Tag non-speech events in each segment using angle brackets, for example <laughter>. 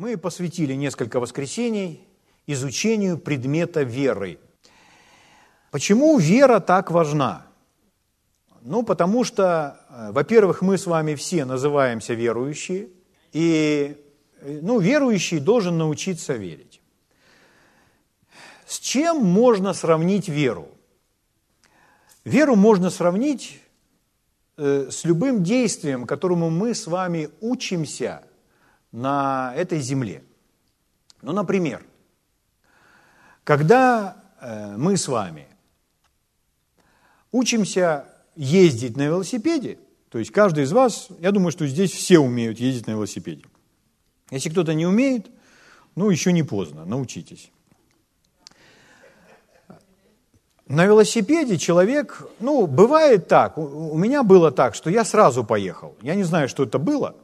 Мы посвятили несколько воскресений изучению предмета веры. Почему вера так важна? Ну, потому что, э, во-первых, мы с вами все называемся верующие, и э, ну, верующий должен научиться верить. С чем можно сравнить веру? Веру можно сравнить э, с любым действием, которому мы с вами учимся на этой земле. Ну, например, когда э, мы с вами учимся ездить на велосипеде, то есть каждый из вас, я думаю, что здесь все умеют ездить на велосипеде. Если кто-то не умеет, ну, еще не поздно, научитесь. На велосипеде человек, ну, бывает так, у меня было так, что я сразу поехал. Я не знаю, что это было,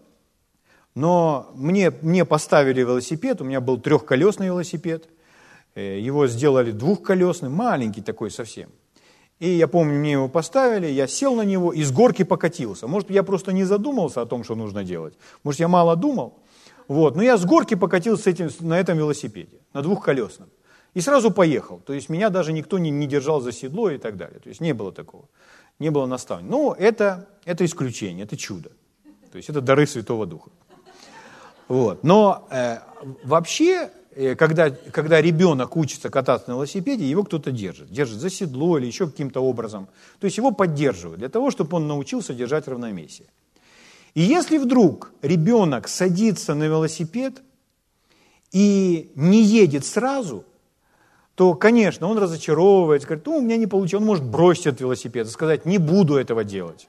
но мне, мне поставили велосипед, у меня был трехколесный велосипед, э, его сделали двухколесным, маленький такой совсем. И я помню, мне его поставили, я сел на него и с горки покатился. Может, я просто не задумался о том, что нужно делать. Может, я мало думал. Вот. Но я с горки покатился этим, на этом велосипеде, на двухколесном. И сразу поехал. То есть меня даже никто не, не держал за седло и так далее. То есть не было такого. Не было наставления. Но это, это исключение, это чудо. То есть это дары Святого Духа. Вот. Но э, вообще, э, когда, когда ребенок учится кататься на велосипеде, его кто-то держит. Держит за седло или еще каким-то образом. То есть его поддерживают для того, чтобы он научился держать равновесие. И если вдруг ребенок садится на велосипед и не едет сразу, то, конечно, он разочаровывается, говорит, ну, у меня не получилось, он может бросить этот велосипед и сказать, не буду этого делать.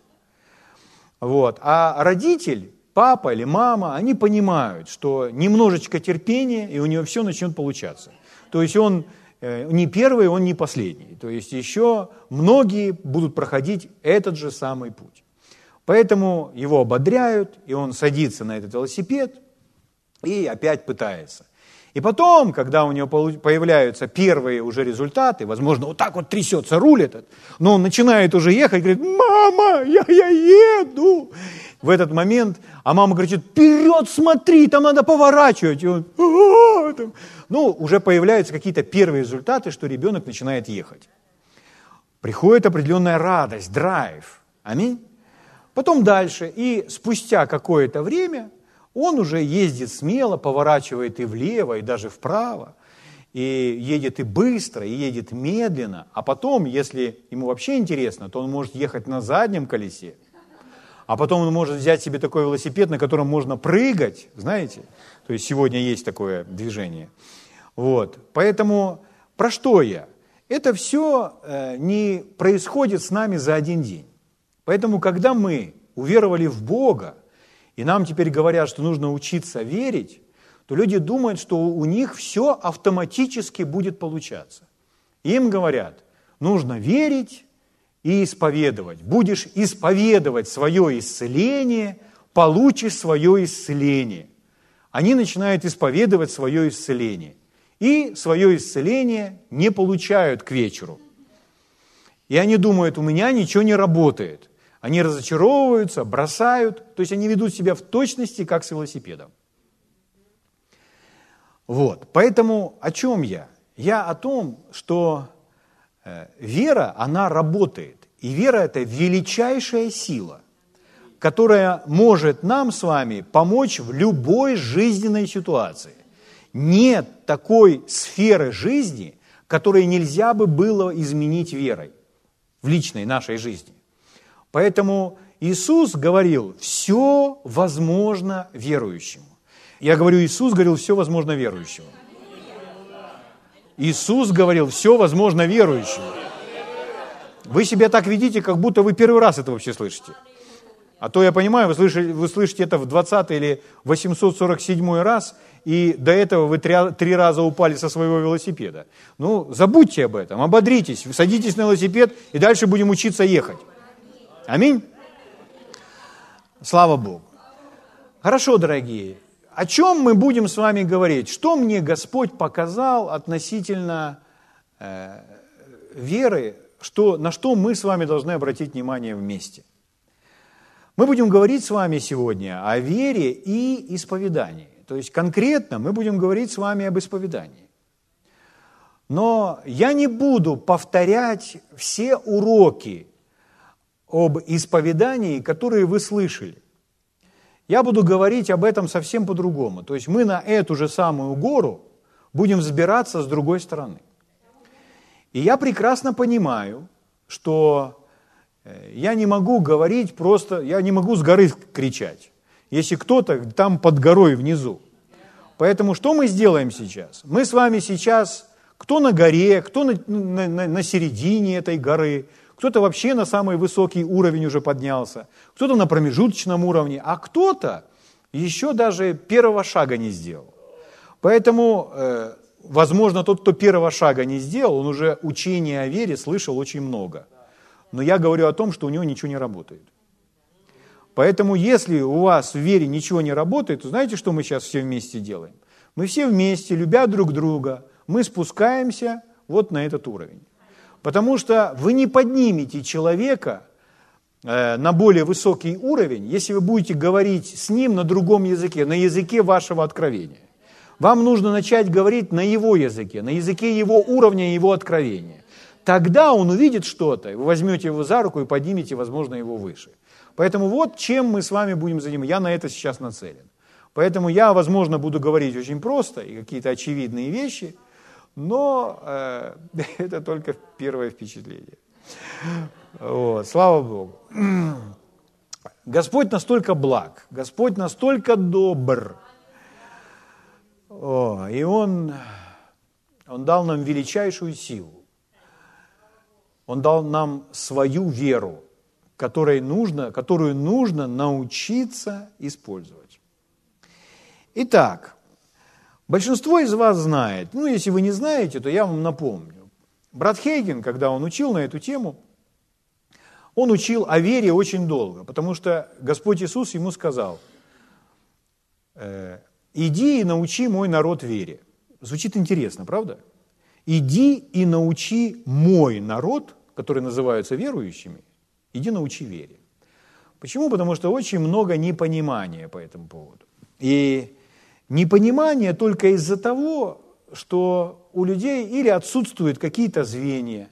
Вот. А родитель, папа или мама, они понимают, что немножечко терпения, и у него все начнет получаться. То есть он э, не первый, он не последний. То есть еще многие будут проходить этот же самый путь. Поэтому его ободряют, и он садится на этот велосипед и опять пытается. И потом, когда у него появляются первые уже результаты, возможно, вот так вот трясется руль этот, но он начинает уже ехать, говорит, мама, я, я еду. В этот момент, а мама говорит, вперед смотри, там надо поворачивать. И он, ну, уже появляются какие-то первые результаты, что ребенок начинает ехать. Приходит определенная радость, драйв. Аминь. Потом дальше, и спустя какое-то время он уже ездит смело, поворачивает и влево, и даже вправо, и едет и быстро, и едет медленно, а потом, если ему вообще интересно, то он может ехать на заднем колесе, а потом он может взять себе такой велосипед, на котором можно прыгать, знаете, то есть сегодня есть такое движение. Вот, поэтому про что я? Это все э, не происходит с нами за один день. Поэтому, когда мы уверовали в Бога, и нам теперь говорят, что нужно учиться верить, то люди думают, что у них все автоматически будет получаться. Им говорят, нужно верить и исповедовать. Будешь исповедовать свое исцеление, получишь свое исцеление. Они начинают исповедовать свое исцеление. И свое исцеление не получают к вечеру. И они думают, у меня ничего не работает. Они разочаровываются, бросают, то есть они ведут себя в точности, как с велосипедом. Вот, поэтому о чем я? Я о том, что э, вера, она работает. И вера – это величайшая сила, которая может нам с вами помочь в любой жизненной ситуации. Нет такой сферы жизни, которую нельзя бы было изменить верой в личной нашей жизни. Поэтому Иисус говорил, все возможно верующему. Я говорю, Иисус говорил, все возможно верующему. Иисус говорил, все возможно верующему. Вы себя так видите, как будто вы первый раз это вообще слышите. А то я понимаю, вы слышите, вы слышите это в 20 или 847 раз, и до этого вы три, три раза упали со своего велосипеда. Ну, забудьте об этом, ободритесь, садитесь на велосипед, и дальше будем учиться ехать. Аминь. Слава Богу. Хорошо, дорогие. О чем мы будем с вами говорить? Что мне Господь показал относительно э, веры, что, на что мы с вами должны обратить внимание вместе? Мы будем говорить с вами сегодня о вере и исповедании. То есть конкретно мы будем говорить с вами об исповедании. Но я не буду повторять все уроки об исповедании, которые вы слышали. Я буду говорить об этом совсем по-другому. То есть мы на эту же самую гору будем взбираться с другой стороны. И я прекрасно понимаю, что э, я не могу говорить просто, я не могу с горы кричать, если кто-то там под горой внизу. Поэтому что мы сделаем сейчас? Мы с вами сейчас, кто на горе, кто на, на, на, на середине этой горы, кто-то вообще на самый высокий уровень уже поднялся, кто-то на промежуточном уровне, а кто-то еще даже первого шага не сделал. Поэтому, э, возможно, тот, кто первого шага не сделал, он уже учение о вере слышал очень много. Но я говорю о том, что у него ничего не работает. Поэтому, если у вас в вере ничего не работает, то знаете, что мы сейчас все вместе делаем? Мы все вместе, любя друг друга, мы спускаемся вот на этот уровень. Потому что вы не поднимете человека э, на более высокий уровень, если вы будете говорить с ним на другом языке, на языке вашего откровения. Вам нужно начать говорить на его языке, на языке его уровня, его откровения. Тогда он увидит что-то, вы возьмете его за руку и поднимете, возможно, его выше. Поэтому вот чем мы с вами будем заниматься. Я на это сейчас нацелен. Поэтому я, возможно, буду говорить очень просто и какие-то очевидные вещи, но э, <laughs> это только первое впечатление. Вот, слава Богу. Господь настолько благ, Господь настолько добр, о, и Он, Он дал нам величайшую силу. Он дал нам свою веру, которой нужно, которую нужно научиться использовать. Итак, большинство из вас знает, ну, если вы не знаете, то я вам напомню. Брат Хейген, когда он учил на эту тему, он учил о вере очень долго, потому что Господь Иисус ему сказал, «Э, иди и научи мой народ вере. Звучит интересно, правда? Иди и научи мой народ, который называются верующими, иди научи вере. Почему? Потому что очень много непонимания по этому поводу. И непонимание только из-за того, что у людей или отсутствуют какие-то звенья,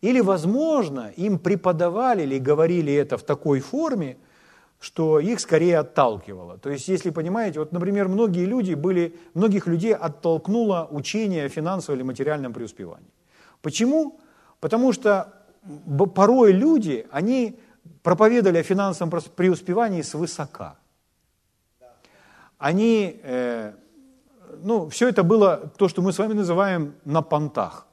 или, возможно, им преподавали или говорили это в такой форме, что их скорее отталкивало. То есть, если понимаете, вот, например, многие люди были, многих людей оттолкнуло учение о финансовом или материальном преуспевании. Почему? Потому что порой люди, они проповедовали о финансовом преуспевании свысока. Они, э, ну, все это было то, что мы с вами называем на понтах.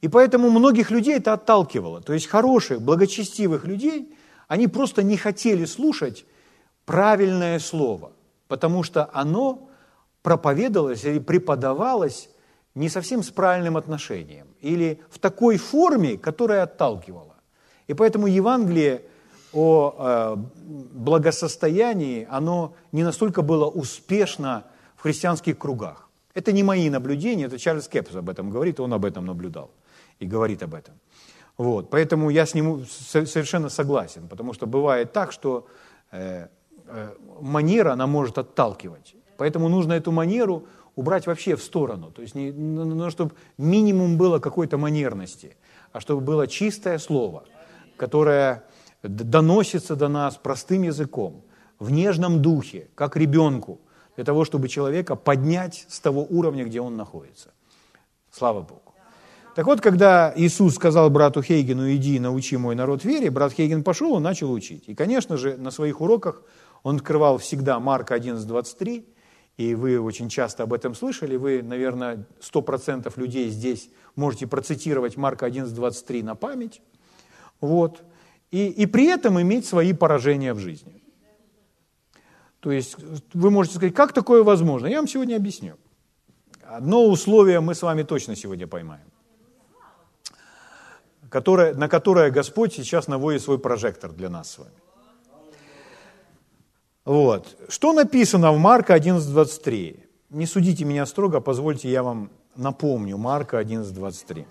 И поэтому многих людей это отталкивало. То есть хороших, благочестивых людей, они просто не хотели слушать правильное слово, потому что оно проповедовалось или преподавалось не совсем с правильным отношением или в такой форме, которая отталкивала. И поэтому Евангелие о э, благосостоянии, оно не настолько было успешно в христианских кругах. Это не мои наблюдения, это Чарльз Кепс об этом говорит, он об этом наблюдал и говорит об этом. Вот, поэтому я с ним совершенно согласен, потому что бывает так, что э, э, манера, она может отталкивать. Поэтому нужно эту манеру убрать вообще в сторону. То есть, не, ну, ну, ну чтобы минимум было какой-то манерности, а чтобы было чистое слово, которое доносится до нас простым языком, в нежном духе, как ребенку, для того, чтобы человека поднять с того уровня, где он находится. Слава Богу. Так вот, когда Иисус сказал брату Хейгену, иди научи мой народ вере, брат Хейген пошел и начал учить. И, конечно же, на своих уроках он открывал всегда Марка 11.23, и вы очень часто об этом слышали, вы, наверное, 100% людей здесь можете процитировать Марка 11.23 на память, вот, и, и при этом иметь свои поражения в жизни. То есть вы можете сказать, как такое возможно? Я вам сегодня объясню. Одно условие мы с вами точно сегодня поймаем, которое, на которое Господь сейчас наводит свой прожектор для нас с вами. Вот. Что написано в Марка 11.23? Не судите меня строго, позвольте я вам напомню Марка 11.23.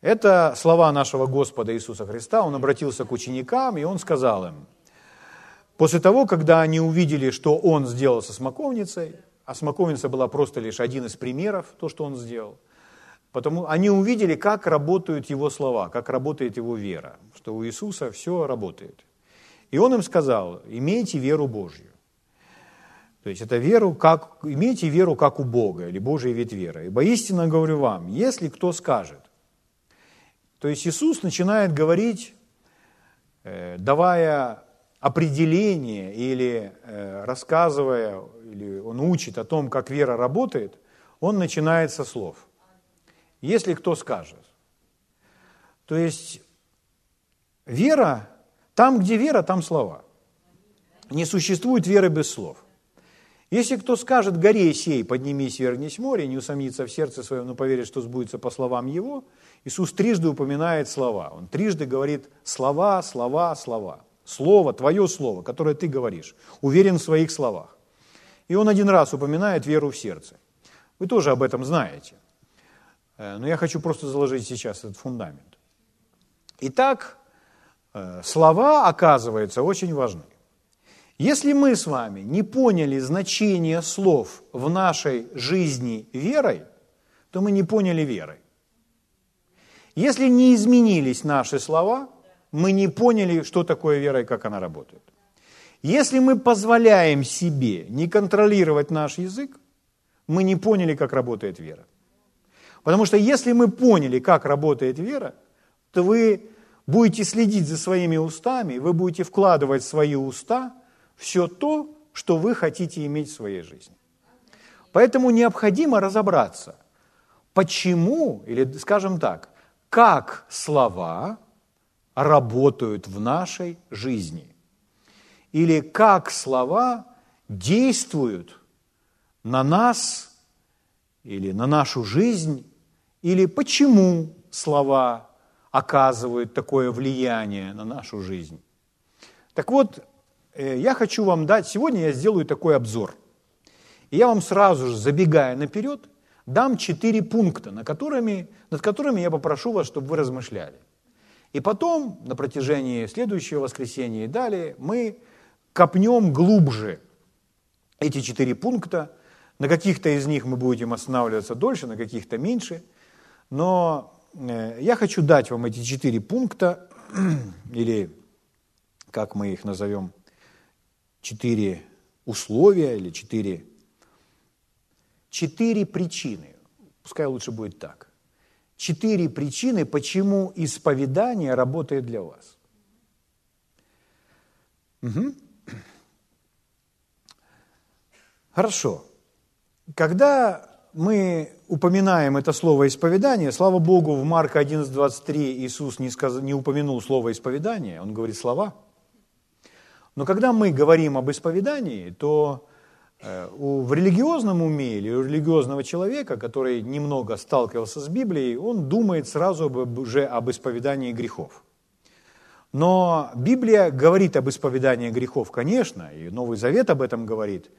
Это слова нашего Господа Иисуса Христа. Он обратился к ученикам, и Он сказал им, После того, когда они увидели, что он сделал со смоковницей, а смоковница была просто лишь один из примеров, то, что он сделал, потому они увидели, как работают его слова, как работает его вера, что у Иисуса все работает. И он им сказал, имейте веру Божью. То есть это веру, как, имейте веру, как у Бога, или Божий вид веры. Ибо истинно говорю вам, если кто скажет, то есть Иисус начинает говорить, э, давая определение или э, рассказывая, или он учит о том, как вера работает, он начинает со слов. Если кто скажет. То есть вера, там, где вера, там слова. Не существует веры без слов. Если кто скажет горе сей, поднимись, вернись море, не усомнится в сердце своем, но поверит, что сбудется по словам его, Иисус трижды упоминает слова. Он трижды говорит слова, слова, слова. Слово, твое слово, которое ты говоришь. Уверен в своих словах. И он один раз упоминает веру в сердце. Вы тоже об этом знаете. Э, но я хочу просто заложить сейчас этот фундамент. Итак, э, слова, оказывается, очень важны. Если мы с вами не поняли значение слов в нашей жизни верой, то мы не поняли верой. Если не изменились наши слова, мы не поняли, что такое вера и как она работает. Если мы позволяем себе не контролировать наш язык, мы не поняли, как работает вера. Потому что если мы поняли, как работает вера, то вы будете следить за своими устами, вы будете вкладывать в свои уста – все то, что вы хотите иметь в своей жизни. Поэтому необходимо разобраться, почему, или скажем так, как слова работают в нашей жизни. Или как слова действуют на нас или на нашу жизнь, или почему слова оказывают такое влияние на нашу жизнь. Так вот, Э, я хочу вам дать, сегодня я сделаю такой обзор. И я вам сразу же, забегая наперед, дам четыре пункта, на которыми, над которыми я попрошу вас, чтобы вы размышляли. И потом, на протяжении следующего воскресенья и далее, мы копнем глубже эти четыре пункта. На каких-то из них мы будем останавливаться дольше, на каких-то меньше. Но э, я хочу дать вам эти четыре пункта, <clears throat> или как мы их назовем, четыре условия или четыре, четыре причины. Пускай лучше будет так. Четыре причины, почему исповедание работает для вас. Угу. Хорошо. Когда мы упоминаем это слово исповедание, слава Богу, в Марка 11.23 Иисус не, сказ... не упомянул слово исповедание, он говорит слова – но когда мы говорим об исповедании, то э, в религиозном уме или у религиозного человека, который немного сталкивался с Библией, он думает сразу уже об исповедании грехов. Но Библия говорит об исповедании грехов, конечно, и Новый Завет об этом говорит.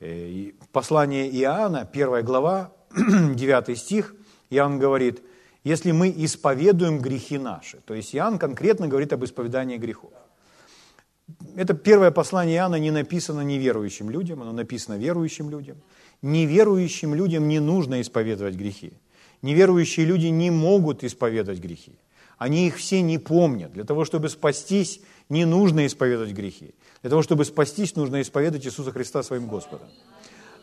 Э, послание Иоанна, 1 глава, <clears throat> 9 стих, Иоанн говорит, если мы исповедуем грехи наши. То есть Иоанн конкретно говорит об исповедании грехов. Это первое послание Иоанна не написано неверующим людям, оно написано верующим людям. Неверующим людям не нужно исповедовать грехи. Неверующие люди не могут исповедовать грехи. Они их все не помнят. Для того, чтобы спастись, не нужно исповедовать грехи. Для того, чтобы спастись, нужно исповедовать Иисуса Христа своим Господом.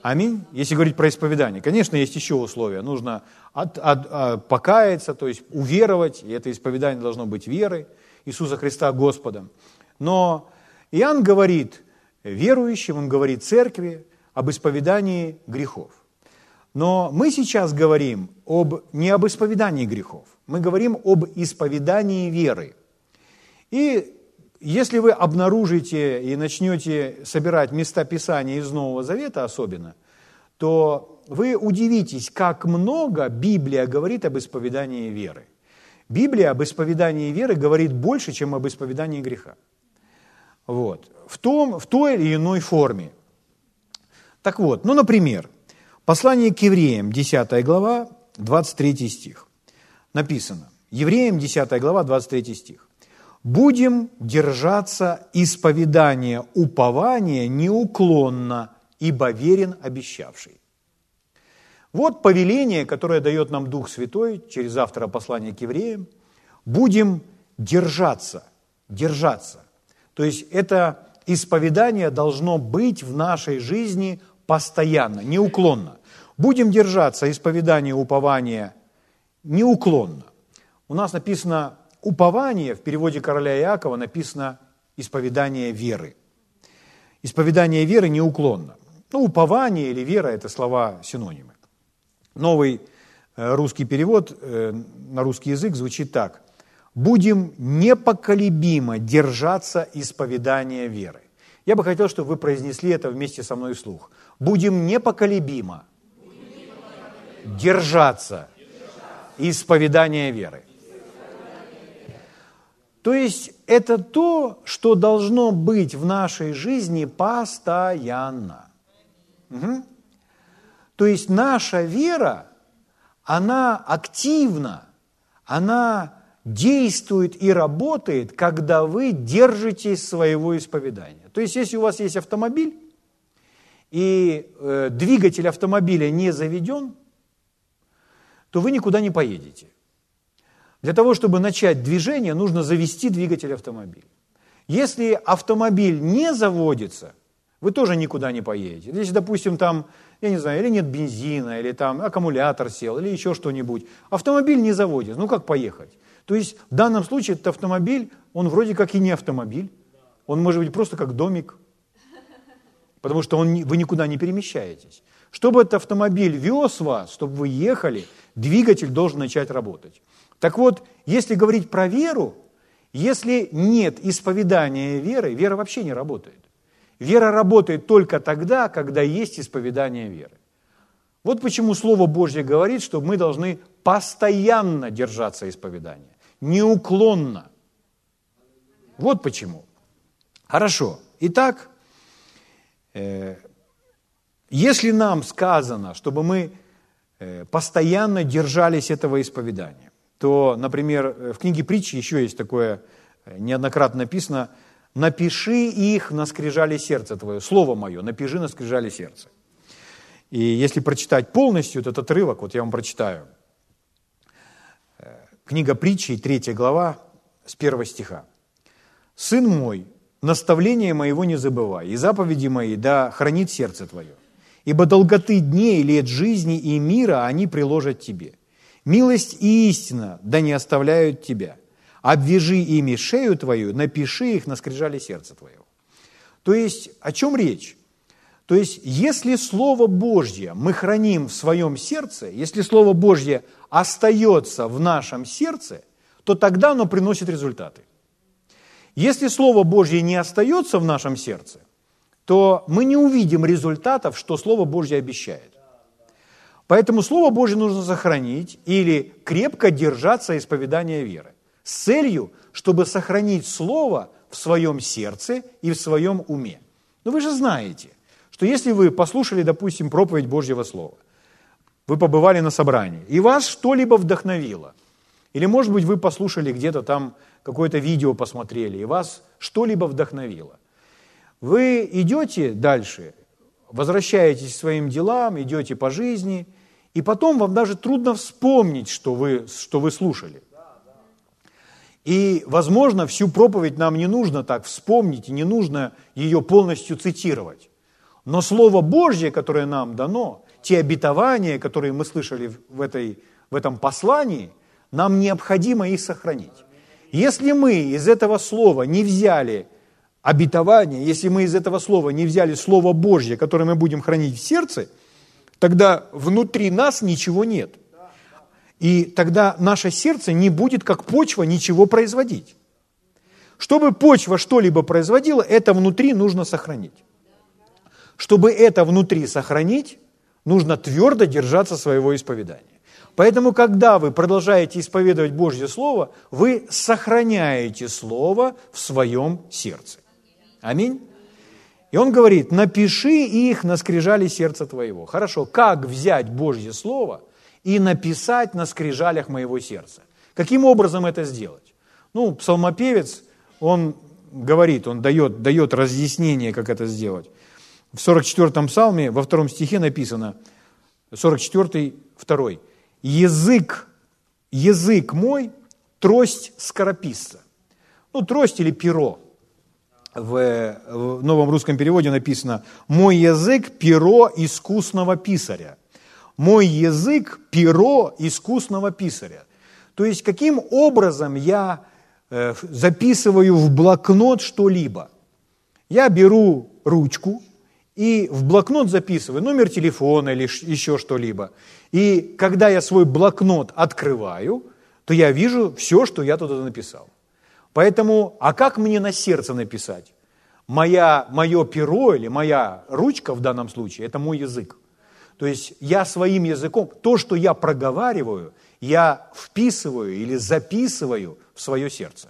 Аминь. Если говорить про исповедание, конечно, есть еще условия. Нужно от, от, от, а, покаяться, то есть уверовать, и это исповедание должно быть верой Иисуса Христа Господом. Но Иоанн говорит верующим, он говорит церкви об исповедании грехов. Но мы сейчас говорим об, не об исповедании грехов, мы говорим об исповедании веры. И если вы обнаружите и начнете собирать места Писания из Нового Завета особенно, то вы удивитесь, как много Библия говорит об исповедании веры. Библия об исповедании веры говорит больше, чем об исповедании греха. Вот. В, том, в той или иной форме. Так вот, ну, например, послание к евреям, 10 глава, 23 стих. Написано. Евреям, 10 глава, 23 стих. Будем держаться исповедания упования неуклонно, ибо верен обещавший. Вот повеление, которое дает нам Дух Святой через автора послания к евреям. Будем держаться, держаться. То есть это исповедание должно быть в нашей жизни постоянно, неуклонно. Будем держаться исповедания упования неуклонно. У нас написано упование, в переводе короля Иакова написано исповедание веры. Исповедание веры неуклонно. Ну, упование или вера – это слова синонимы. Новый э, русский перевод э, на русский язык звучит так. «Будем непоколебимо держаться исповедания веры». Я бы хотел, чтобы вы произнесли это вместе со мной вслух. Будем непоколебимо держаться исповедания веры. То есть это то, что должно быть в нашей жизни постоянно. Угу. То есть наша вера, она активна, она действует и работает, когда вы держитесь своего исповедания. То есть если у вас есть автомобиль, и э, двигатель автомобиля не заведен, то вы никуда не поедете. Для того, чтобы начать движение, нужно завести двигатель автомобиля. Если автомобиль не заводится, вы тоже никуда не поедете. Если, допустим, там, я не знаю, или нет бензина, или там аккумулятор сел, или еще что-нибудь, автомобиль не заводится, ну как поехать? То есть в данном случае этот автомобиль, он вроде как и не автомобиль, он может быть просто как домик, потому что он, вы никуда не перемещаетесь. Чтобы этот автомобиль вез вас, чтобы вы ехали, двигатель должен начать работать. Так вот, если говорить про веру, если нет исповедания веры, вера вообще не работает. Вера работает только тогда, когда есть исповедание веры. Вот почему Слово Божье говорит, что мы должны постоянно держаться исповедания, неуклонно. Вот почему. Хорошо. Итак, э, если нам сказано, чтобы мы э, постоянно держались этого исповедания, то, например, в книге притчи еще есть такое, э, неоднократно написано, «Напиши их на скрижали сердца твое». Слово мое, напиши на скрижали сердца. И если прочитать полностью этот отрывок, вот я вам прочитаю. Э, книга притчи, 3 глава, с 1 стиха. «Сын мой, наставление моего не забывай, и заповеди мои да хранит сердце твое. Ибо долготы дней, лет жизни и мира они приложат тебе. Милость и истина да не оставляют тебя. Обвяжи ими шею твою, напиши их на скрижале сердца твоего. То есть, о чем речь? То есть, если Слово Божье мы храним в своем сердце, если Слово Божье остается в нашем сердце, то тогда оно приносит результаты. Если Слово Божье не остается в нашем сердце, то мы не увидим результатов, что Слово Божье обещает. Поэтому Слово Божье нужно сохранить или крепко держаться исповедания веры с целью, чтобы сохранить Слово в своем сердце и в своем уме. Но вы же знаете, что если вы послушали, допустим, проповедь Божьего Слова, вы побывали на собрании, и вас что-либо вдохновило, или, может быть, вы послушали где-то там какое-то видео посмотрели, и вас что-либо вдохновило. Вы идете дальше, возвращаетесь к своим делам, идете по жизни – и потом вам даже трудно вспомнить, что вы, что вы слушали. И, возможно, всю проповедь нам не нужно так вспомнить, и не нужно ее полностью цитировать. Но Слово Божье, которое нам дано, те обетования, которые мы слышали в, этой, в этом послании, нам необходимо их сохранить. Если мы из этого слова не взяли обетование, если мы из этого слова не взяли Слово Божье, которое мы будем хранить в сердце – тогда внутри нас ничего нет. И тогда наше сердце не будет, как почва, ничего производить. Чтобы почва что-либо производила, это внутри нужно сохранить. Чтобы это внутри сохранить, нужно твердо держаться своего исповедания. Поэтому, когда вы продолжаете исповедовать Божье Слово, вы сохраняете Слово в своем сердце. Аминь. И он говорит, напиши их на скрижали сердца твоего. Хорошо, как взять Божье Слово и написать на скрижалях моего сердца? Каким образом это сделать? Ну, псалмопевец он говорит, он дает, дает разъяснение, как это сделать. В 44-м псалме, во втором стихе написано, 44 2 «Язык, язык мой, трость скорописца». Ну, трость или перо. В, в новом русском переводе написано «Мой язык – перо искусного писаря». Мой язык – перо искусного писаря. То есть, каким образом я э, записываю в блокнот что-либо? Я беру ручку и в блокнот записываю номер телефона или еще что-либо. И когда я свой блокнот открываю, то я вижу все, что я туда написал. Поэтому, а как мне на сердце написать? Моя, мое перо или моя ручка в данном случае – это мой язык. То есть я своим языком, то, что я проговариваю, я вписываю или записываю в свое сердце.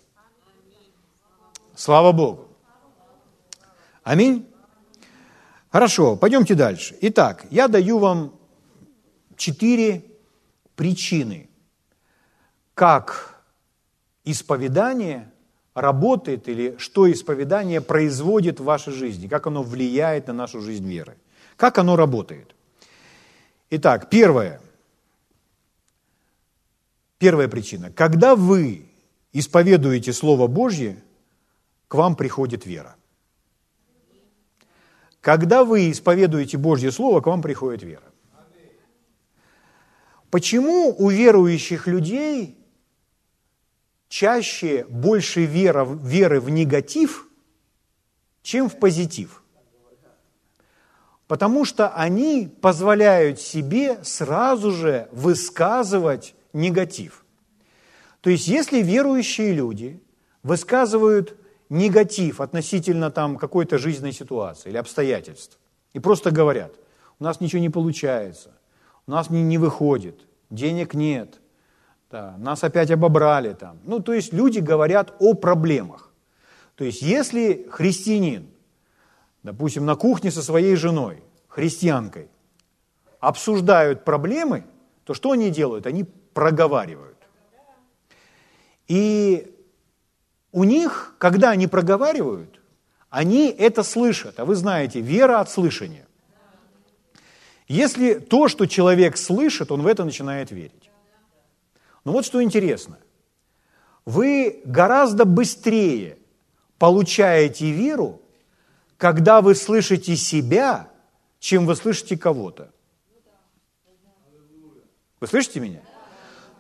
Слава Богу. Аминь. Хорошо, пойдемте дальше. Итак, я даю вам четыре причины, как исповедание работает или что исповедание производит в вашей жизни, как оно влияет на нашу жизнь веры, как оно работает. Итак, первое. Первая причина. Когда вы исповедуете Слово Божье, к вам приходит вера. Когда вы исповедуете Божье Слово, к вам приходит вера. Почему у верующих людей чаще больше вера, веры в негатив, чем в позитив? Потому что они позволяют себе сразу же высказывать негатив. То есть, если верующие люди высказывают негатив относительно там какой-то жизненной ситуации или обстоятельств, и просто говорят, у нас ничего не получается, у нас не, не выходит, денег нет, да, нас опять обобрали там. Ну, то есть люди говорят о проблемах. То есть если христианин, допустим, на кухне со своей женой, христианкой, обсуждают проблемы, то что они делают? Они проговаривают. И у них, когда они проговаривают, они это слышат. А вы знаете, вера от слышания. Если то, что человек слышит, он в это начинает верить. Но вот что интересно. Вы гораздо быстрее получаете веру, когда вы слышите себя, чем вы слышите кого-то. Вы слышите меня?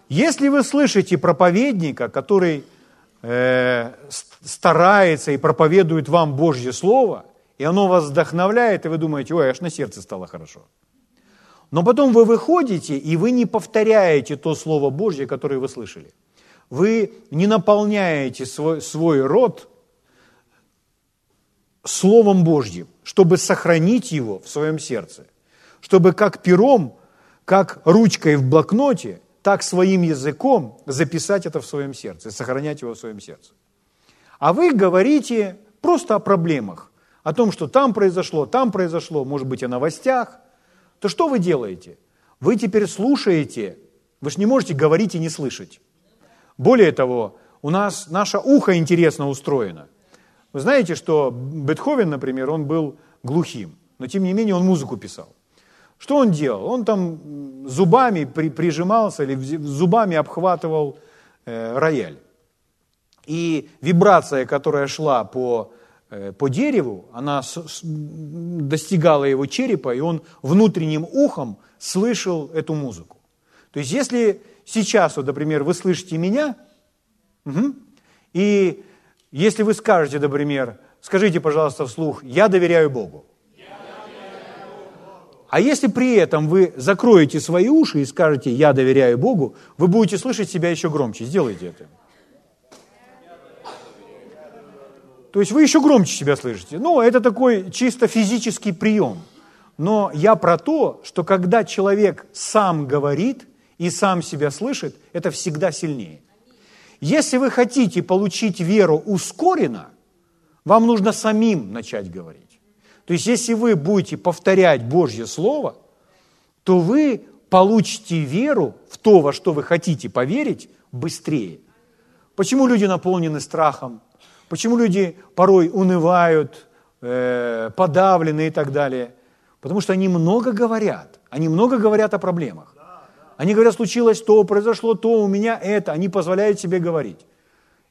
Если вы слышите проповедника, который э, старается и проповедует вам Божье Слово, и оно вас вдохновляет, и вы думаете, ой, аж на сердце стало хорошо – но потом вы выходите, и вы не повторяете то Слово Божье, которое вы слышали. Вы не наполняете свой, свой род Словом Божьим, чтобы сохранить его в своем сердце. Чтобы как пером, как ручкой в блокноте, так своим языком записать это в своем сердце, сохранять его в своем сердце. А вы говорите просто о проблемах, о том, что там произошло, там произошло, может быть, о новостях – то что вы делаете? Вы теперь слушаете, вы же не можете говорить и не слышать. Более того, у нас наше ухо интересно устроено. Вы знаете, что Бетховен, например, он был глухим, но тем не менее он музыку писал. Что он делал? Он там зубами при, прижимался или зубами обхватывал э, рояль. И вибрация, которая шла по по дереву, она достигала его черепа, и он внутренним ухом слышал эту музыку. То есть если сейчас, вот, например, вы слышите меня, угу, и если вы скажете, например, скажите, пожалуйста, вслух, я доверяю Богу. А если при этом вы закроете свои уши и скажете «я доверяю Богу», вы будете слышать себя еще громче. Сделайте это. То есть вы еще громче себя слышите. Ну, это такой чисто физический прием. Но я про то, что когда человек сам говорит и сам себя слышит, это всегда сильнее. Если вы хотите получить веру ускоренно, вам нужно самим начать говорить. То есть если вы будете повторять Божье Слово, то вы получите веру в то, во что вы хотите поверить, быстрее. Почему люди наполнены страхом? Почему люди порой унывают, э, подавлены и так далее? Потому что они много говорят, они много говорят о проблемах. Они говорят, случилось то, произошло то, у меня это. Они позволяют себе говорить.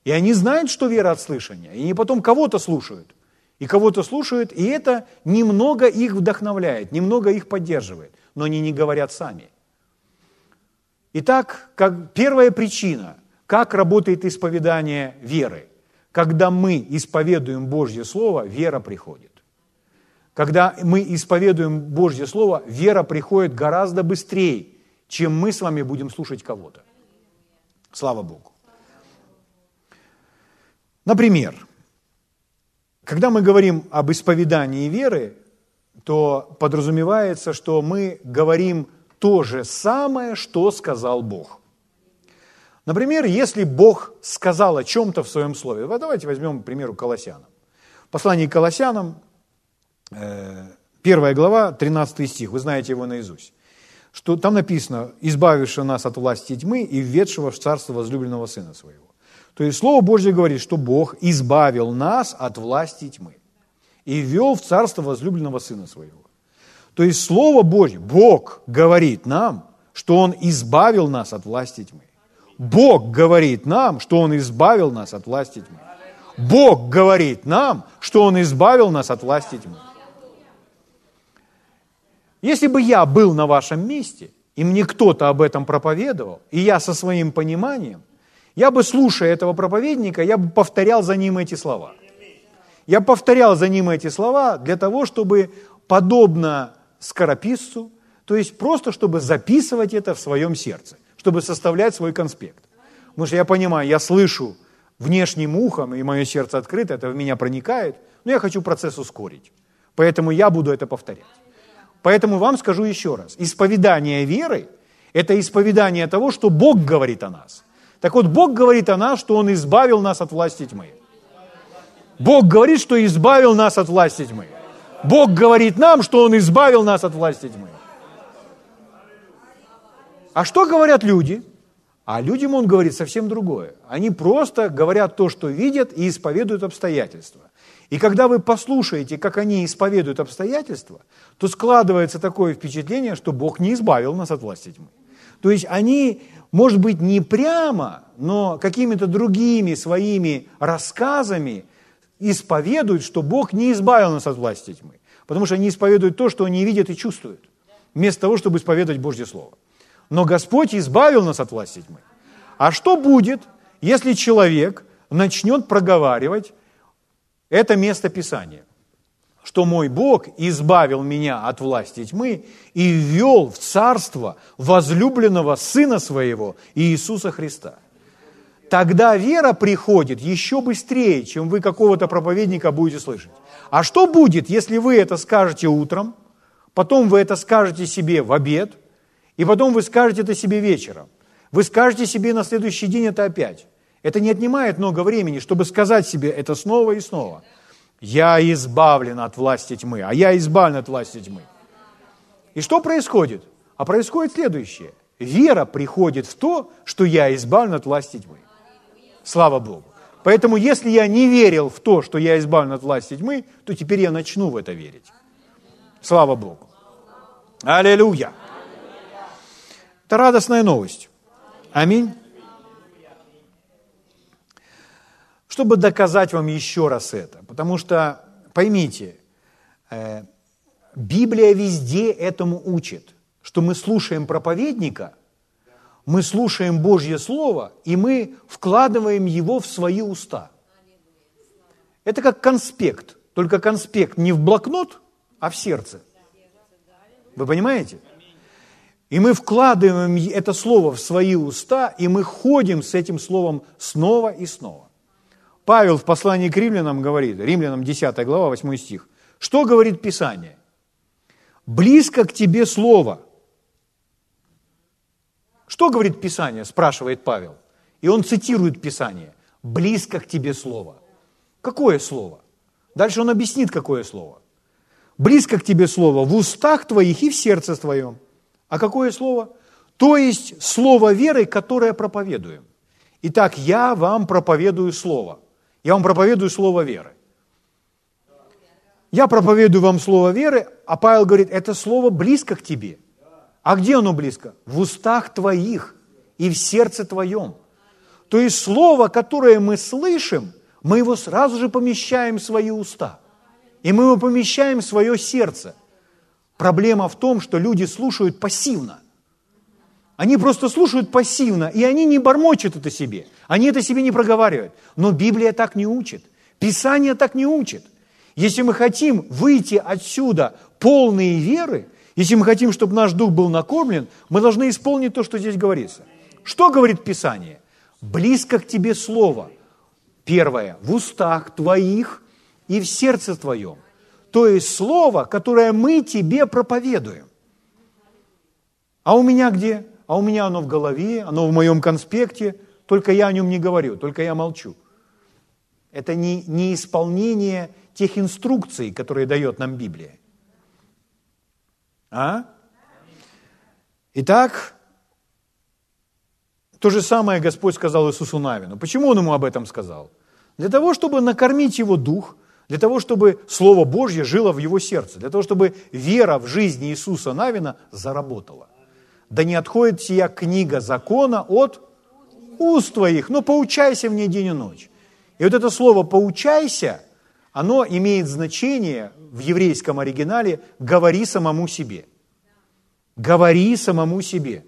И они знают, что вера от слышания. И они потом кого-то слушают. И кого-то слушают, и это немного их вдохновляет, немного их поддерживает. Но они не говорят сами. Итак, как первая причина, как работает исповедание веры. Когда мы исповедуем Божье Слово, вера приходит. Когда мы исповедуем Божье Слово, вера приходит гораздо быстрее, чем мы с вами будем слушать кого-то. Слава Богу. Например, когда мы говорим об исповедании веры, то подразумевается, что мы говорим то же самое, что сказал Бог. Например, если Бог сказал о чем-то в своем слове, давайте возьмем, к примеру, Колоссянам. Послание к Колоссянам, э, первая глава, 13 стих, вы знаете его наизусть. Что там написано, избавившего нас от власти тьмы и введшего в царство возлюбленного Сына Своего. То есть Слово Божье говорит, что Бог избавил нас от власти тьмы и ввел в царство возлюбленного Сына Своего. То есть Слово Божье, Бог говорит нам, что Он избавил нас от власти тьмы. Бог говорит нам, что Он избавил нас от власти тьмы. Бог говорит нам, что Он избавил нас от власти тьмы. Если бы я был на вашем месте, и мне кто-то об этом проповедовал, и я со своим пониманием, я бы, слушая этого проповедника, я бы повторял за ним эти слова. Я повторял за ним эти слова для того, чтобы, подобно скорописцу, то есть просто, чтобы записывать это в своем сердце, чтобы составлять свой конспект. Потому что я понимаю, я слышу внешним ухом, и мое сердце открыто, это в меня проникает, но я хочу процесс ускорить. Поэтому я буду это повторять. Поэтому вам скажу еще раз, исповедание веры – это исповедание того, что Бог говорит о нас – так вот, Бог говорит о нас, что Он избавил нас от власти тьмы. Бог говорит, что избавил нас от власти тьмы. Бог говорит нам, что Он избавил нас от власти тьмы. А что говорят люди? А людям Он говорит совсем другое. Они просто говорят то, что видят, и исповедуют обстоятельства. И когда вы послушаете, как они исповедуют обстоятельства, то складывается такое впечатление, что Бог не избавил нас от власти тьмы. То есть они может быть, не прямо, но какими-то другими своими рассказами исповедуют, что Бог не избавил нас от власти тьмы. Потому что они исповедуют то, что они видят и чувствуют, вместо того, чтобы исповедовать Божье Слово. Но Господь избавил нас от власти тьмы. А что будет, если человек начнет проговаривать это место Писания? что мой Бог избавил меня от власти тьмы и ввел в царство возлюбленного Сына Своего Иисуса Христа. Тогда вера приходит еще быстрее, чем вы какого-то проповедника будете слышать. А что будет, если вы это скажете утром, потом вы это скажете себе в обед, и потом вы скажете это себе вечером? Вы скажете себе на следующий день это опять. Это не отнимает много времени, чтобы сказать себе это снова и снова – я избавлен от власти тьмы, а я избавлен от власти тьмы. И что происходит? А происходит следующее. Вера приходит в то, что я избавлен от власти тьмы. Слава Богу. Поэтому если я не верил в то, что я избавлен от власти тьмы, то теперь я начну в это верить. Слава Богу. Аллилуйя. Это радостная новость. Аминь. чтобы доказать вам еще раз это. Потому что, поймите, э, Библия везде этому учит, что мы слушаем проповедника, мы слушаем Божье Слово, и мы вкладываем его в свои уста. Это как конспект, только конспект не в блокнот, а в сердце. Вы понимаете? И мы вкладываем это слово в свои уста, и мы ходим с этим словом снова и снова. Павел в послании к римлянам говорит, римлянам 10 глава, 8 стих, что говорит Писание? «Близко к тебе Слово». Что говорит Писание, спрашивает Павел. И он цитирует Писание. «Близко к тебе Слово». Какое Слово? Дальше он объяснит, какое Слово. «Близко к тебе Слово в устах твоих и в сердце твоем». А какое Слово? То есть Слово веры, которое проповедуем. Итак, я вам проповедую Слово – Я вам проповедую слово веры. Я проповедую вам слово веры, а Павел говорит, это слово близко к тебе. А где оно близко? В устах твоих и в сердце твоем. То есть слово, которое мы слышим, мы его сразу же помещаем в свои уста. И мы его помещаем в свое сердце. Проблема в том, что люди слушают пассивно. Они просто слушают пассивно, и они не бормочут это себе. Они это себе не проговаривают. Но Библия так не учит. Писание так не учит. Если мы хотим выйти отсюда полные веры, если мы хотим, чтобы наш дух был накормлен, мы должны исполнить то, что здесь говорится. Что говорит Писание? Близко к тебе Слово. Первое, в устах твоих и в сердце твоем. То есть Слово, которое мы тебе проповедуем. А у меня где? А у меня оно в голове, оно в моем конспекте, только я о нем не говорю, только я молчу. Это не, не исполнение тех инструкций, которые дает нам Библия. А? Итак, то же самое Господь сказал Иисусу Навину. Почему Он ему об этом сказал? Для того, чтобы накормить его дух, для того, чтобы Слово Божье жило в его сердце, для того, чтобы вера в жизнь Иисуса Навина заработала. Да не отходит сия книга закона от уст твоих, но поучайся в ней день и ночь. И вот это слово «поучайся», оно имеет значение в еврейском оригинале «говори самому себе». Говори самому себе.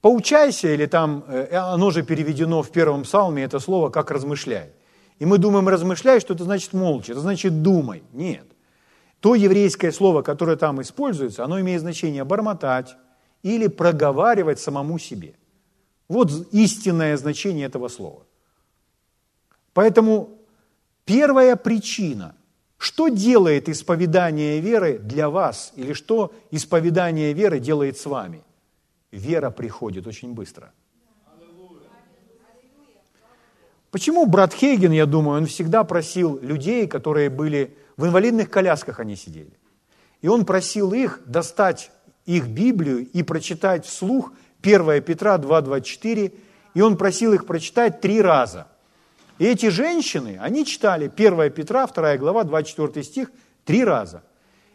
Поучайся, или там, э, оно же переведено в первом псалме, это слово как размышляй. И мы думаем, размышляй, что это значит молча, это значит думай. Нет. То еврейское слово, которое там используется, оно имеет значение бормотать или проговаривать самому себе. Вот истинное значение этого слова. Поэтому первая причина, что делает исповедание веры для вас, или что исповедание веры делает с вами? Вера приходит очень быстро. Почему брат Хейген, я думаю, он всегда просил людей, которые были в инвалидных колясках, они сидели. И он просил их достать их Библию и прочитать вслух 1 Петра 2.24, и он просил их прочитать три раза – и эти женщины, они читали 1 Петра, 2 глава, 24 стих, три раза.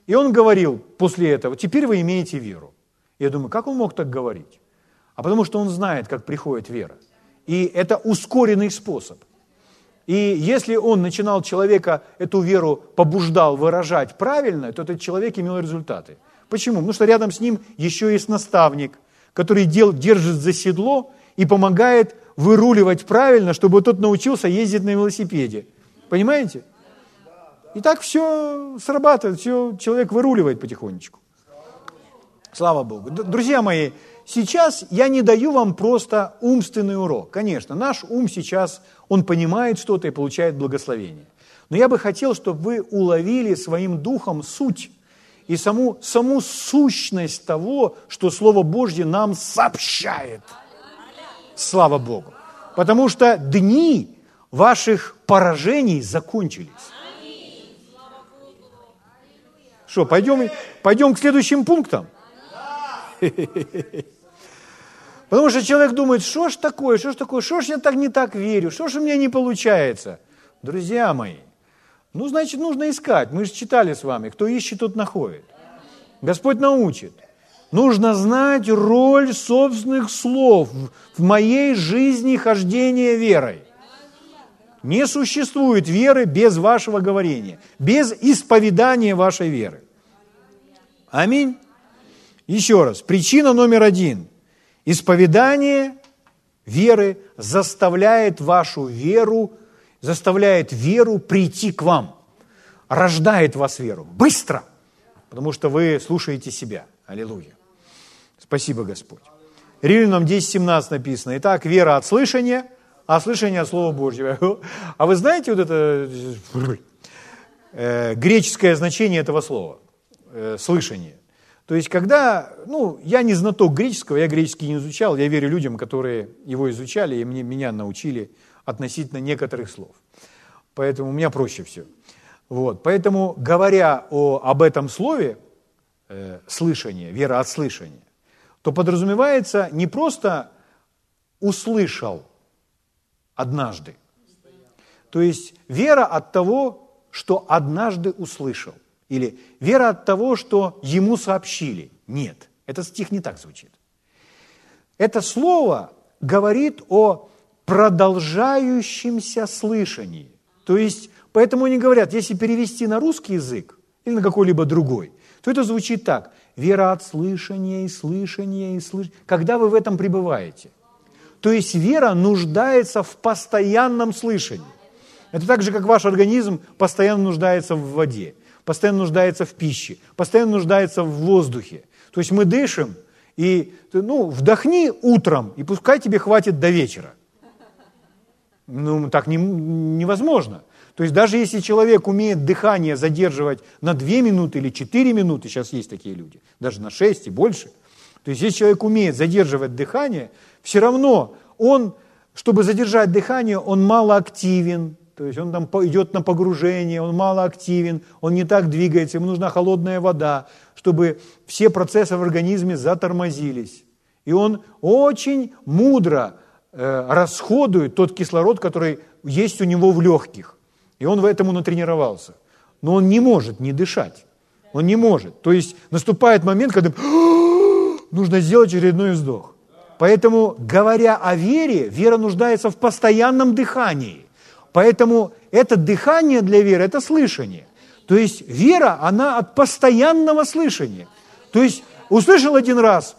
И он говорил после этого, теперь вы имеете веру. Я думаю, как он мог так говорить? А потому что он знает, как приходит вера. И это ускоренный способ. И если он начинал человека, эту веру побуждал выражать правильно, то этот человек имел результаты. Почему? Потому что рядом с ним еще есть наставник, который дел, держит за седло и помогает выруливать правильно, чтобы тот научился ездить на велосипеде. Понимаете? И так все срабатывает, все человек выруливает потихонечку. Слава Богу. Друзья мои, сейчас я не даю вам просто умственный урок. Конечно, наш ум сейчас, он понимает что-то и получает благословение. Но я бы хотел, чтобы вы уловили своим духом суть и саму, саму сущность того, что Слово Божье нам сообщает – Слава Богу. Потому что дни ваших поражений закончились. Что, пойдем, пойдем к следующим пунктам? <laughs> Потому что человек думает, что ж такое, что ж такое, что ж я так не так верю, что ж у меня не получается. Друзья мои, ну, значит, нужно искать. Мы же читали с вами, кто ищет, тот находит. Господь научит. Нужно знать роль собственных слов в моей жизни хождения верой. Не существует веры без вашего говорения, без исповедания вашей веры. Аминь. Еще раз, причина номер один. Исповедание веры заставляет вашу веру, заставляет веру прийти к вам, рождает вас веру быстро, потому что вы слушаете себя. Аллилуйя. Спасибо, Господь. Римлянам 10.17 написано. Итак, вера от слышания, а слышание от Слова Божьего. <laughs> А вы знаете вот это э, греческое значение этого слова? Э, слышание. То есть, когда, ну, я не знаток греческого, я греческий не изучал, я верю людям, которые его изучали, и мне, меня научили относительно некоторых слов. Поэтому у меня проще все. Вот. Поэтому, говоря о, об этом слове, э, слышание, вера от слышания, то подразумевается не просто услышал, однажды. То есть вера от того, что однажды услышал. Или вера от того, что ему сообщили. Нет, этот стих не так звучит. Это слово говорит о продолжающемся слышании. То есть, поэтому они говорят, если перевести на русский язык или на какой-либо другой, то это звучит так. Вера от слышания и слышания и слышания. Когда вы в этом пребываете? То есть вера нуждается в постоянном слышании. Это так же, как ваш организм постоянно нуждается в воде, постоянно нуждается в пище, постоянно нуждается в воздухе. То есть мы дышим, и ну, вдохни утром, и пускай тебе хватит до вечера. Ну, так не, невозможно. То есть даже если человек умеет дыхание задерживать на 2 минуты или 4 минуты, сейчас есть такие люди, даже на 6 и больше, то есть если человек умеет задерживать дыхание, все равно он, чтобы задержать дыхание, он мало активен, то есть он там идет на погружение, он мало активен, он не так двигается, ему нужна холодная вода, чтобы все процессы в организме затормозились. И он очень мудро э, расходует тот кислород, который есть у него в легких. И он в этому натренировался. Но он не может не дышать. Он не может. То есть наступает момент, когда нужно сделать очередной вздох. Поэтому, говоря о вере, вера нуждается в постоянном дыхании. Поэтому это дыхание для веры – это слышание. То есть вера, она от постоянного слышания. То есть услышал один раз,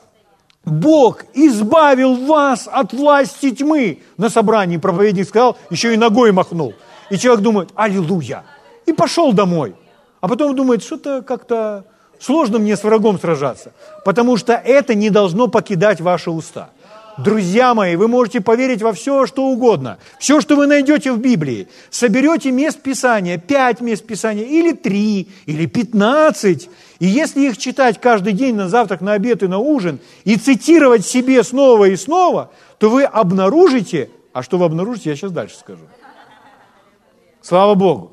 Бог избавил вас от власти тьмы. На собрании проповедник сказал, еще и ногой махнул. И человек думает, аллилуйя. И пошел домой. А потом думает, что-то как-то сложно мне с врагом сражаться. Потому что это не должно покидать ваши уста. Друзья мои, вы можете поверить во все, что угодно. Все, что вы найдете в Библии. Соберете мест Писания, пять мест Писания, или три, или пятнадцать. И если их читать каждый день на завтрак, на обед и на ужин, и цитировать себе снова и снова, то вы обнаружите, а что вы обнаружите, я сейчас дальше скажу. Слава Богу.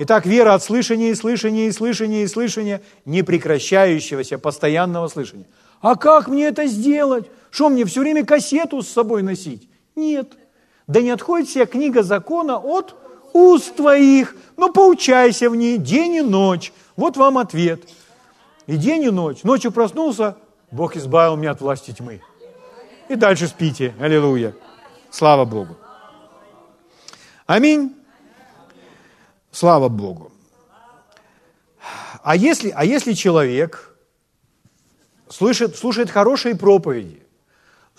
Итак, вера от слышания и слышания и слышания и слышания, непрекращающегося, постоянного слышания. А как мне это сделать? Что мне все время кассету с собой носить? Нет. Да не отходит вся книга закона от уст твоих. Ну, поучайся в ней день и ночь. Вот вам ответ. И день, и ночь. Ночью проснулся, Бог избавил меня от власти тьмы. И дальше спите. Аллилуйя. Слава Богу. Аминь. Слава Богу. А если, а если человек слышит, слушает хорошие проповеди,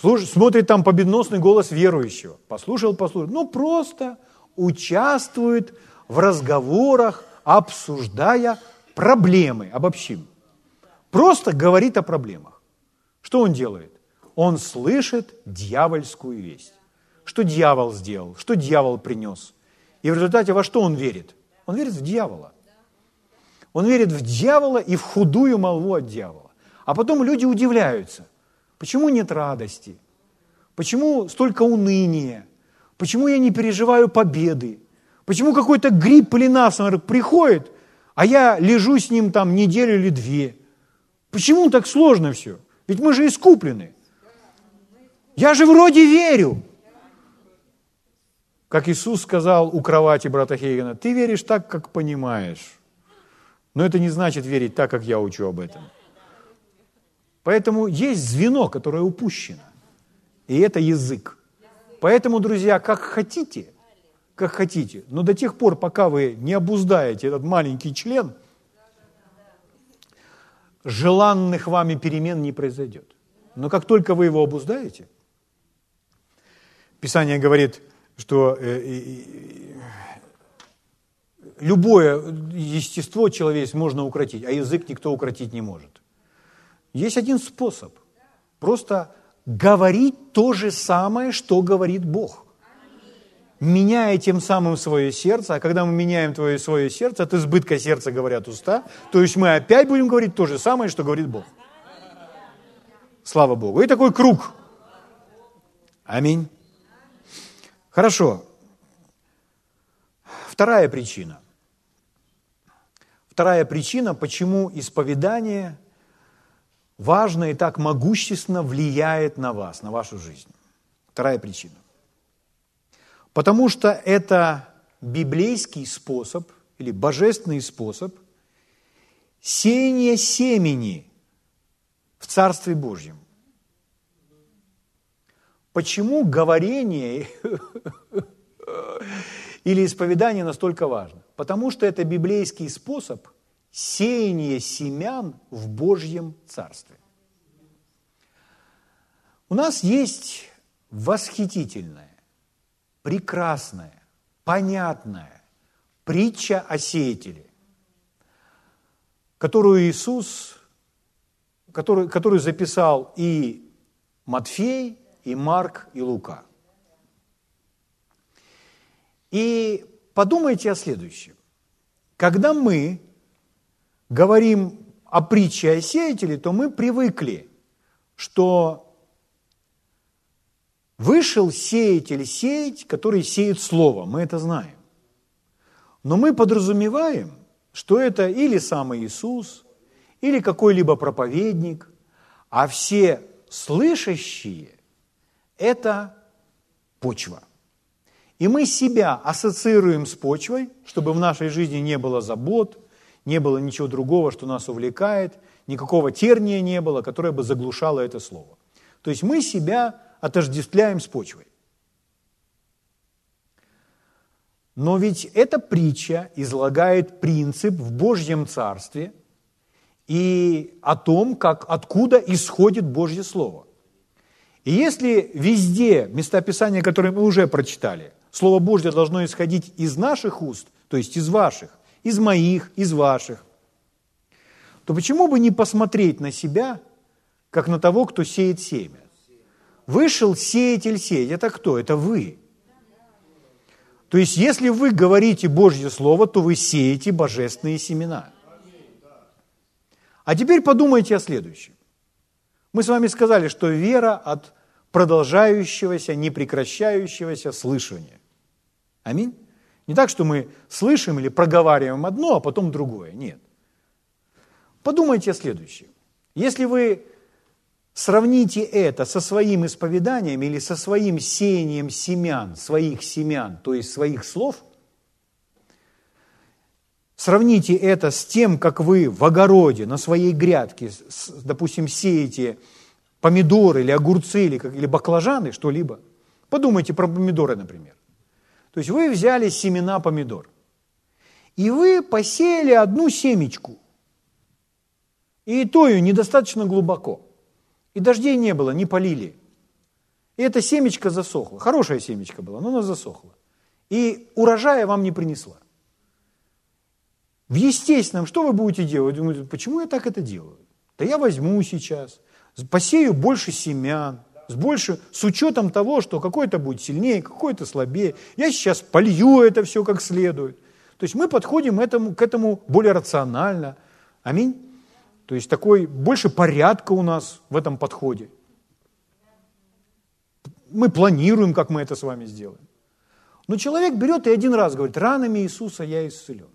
смотрит там победоносный голос верующего, послушал, послушал, ну просто участвует в разговорах, обсуждая проблемы, обобщим. Просто говорит о проблемах. Что он делает? Он слышит дьявольскую весть. Что дьявол сделал, что дьявол принес. И в результате во что он верит? Он верит в дьявола. Он верит в дьявола и в худую молву от дьявола. А потом люди удивляются, почему нет радости, почему столько уныния, почему я не переживаю победы, почему какой-то грипп или насморк приходит, а я лежу с ним там неделю или две. Почему так сложно все? Ведь мы же искуплены. Я же вроде верю. Как Иисус сказал у кровати брата Хейгена, ты веришь так, как понимаешь. Но это не значит верить так, как я учу об этом. Поэтому есть звено, которое упущено. И это язык. Поэтому, друзья, как хотите, как хотите, но до тех пор, пока вы не обуздаете этот маленький член, желанных вами перемен не произойдет. Но как только вы его обуздаете, Писание говорит, что э, любое естество человеческое можно укротить, а язык никто укротить не может. Есть один способ. Просто говорить то же самое, что говорит Бог. Меняя тем самым свое сердце, а когда мы меняем твое свое сердце, от избытка сердца говорят уста, то есть мы опять будем говорить то же самое, что говорит Бог. Слава Богу. И такой круг. Аминь. Хорошо. Вторая причина. Вторая причина, почему исповедание важно и так могущественно влияет на вас, на вашу жизнь. Вторая причина. Потому что это библейский способ или божественный способ сеяния семени в Царстве Божьем. Почему говорение <laughs> или исповедание настолько важно? Потому что это библейский способ сеяния семян в Божьем Царстве. У нас есть восхитительная, прекрасная, понятная притча о сеятеле, которую Иисус, которую, которую записал и Матфей, и Марк, и Лука. И подумайте о следующем. Когда мы говорим о притче о сеятеле, то мы привыкли, что вышел сеятель сеять, который сеет слово, мы это знаем. Но мы подразумеваем, что это или сам Иисус, или какой-либо проповедник, а все слышащие это почва. И мы себя ассоциируем с почвой, чтобы в нашей жизни не было забот, не было ничего другого, что нас увлекает, никакого терния не было, которое бы заглушало это слово. То есть мы себя отождествляем с почвой. Но ведь эта притча излагает принцип в Божьем Царстве и о том, как, откуда исходит Божье Слово. И если везде местописания, которые мы уже прочитали, Слово Божье должно исходить из наших уст, то есть из ваших, из моих, из ваших, то почему бы не посмотреть на себя, как на того, кто сеет семя? Вышел сеятель сеять. Это кто? Это вы. То есть, если вы говорите Божье Слово, то вы сеете божественные семена. А теперь подумайте о следующем. Мы с вами сказали, что вера от продолжающегося, непрекращающегося слышания. Аминь. Не так, что мы слышим или проговариваем одно, а потом другое. Нет. Подумайте о следующем. Если вы сравните это со своим исповеданием или со своим сеянием семян, своих семян, то есть своих слов, сравните это с тем, как вы в огороде, на своей грядке, допустим, сеете помидоры или огурцы или, или баклажаны, что-либо. Подумайте про помидоры, например. То есть вы взяли семена помидор, и вы посеяли одну семечку, и то ее недостаточно глубоко, и дождей не было, не полили. И эта семечка засохла. Хорошая семечка была, но она засохла. И урожая вам не принесла. В естественном, что вы будете делать? Думаете, почему я так это делаю? Да я возьму сейчас, посею больше семян, с, больше, с учетом того, что какой-то будет сильнее, какой-то слабее. Я сейчас полью это все как следует. То есть мы подходим этому, к этому более рационально. Аминь. То есть такой больше порядка у нас в этом подходе. Мы планируем, как мы это с вами сделаем. Но человек берет и один раз говорит, ранами Иисуса я исцелен.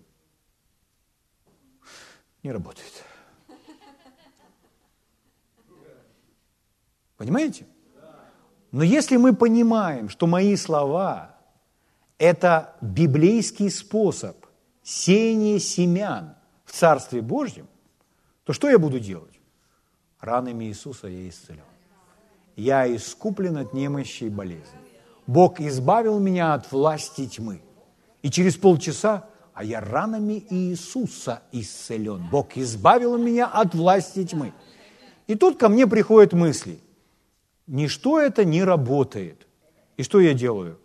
Не работает. Понимаете? Но если мы понимаем, что мои слова – это библейский способ сеяния семян в Царстве Божьем, то что я буду делать? Ранами Иисуса я исцелен. Я искуплен от немощи и болезни. Бог избавил меня от власти тьмы. И через полчаса, а я ранами Иисуса исцелен. Бог избавил меня от власти тьмы. И тут ко мне приходят мысли. Ничто это не работает. И что я делаю?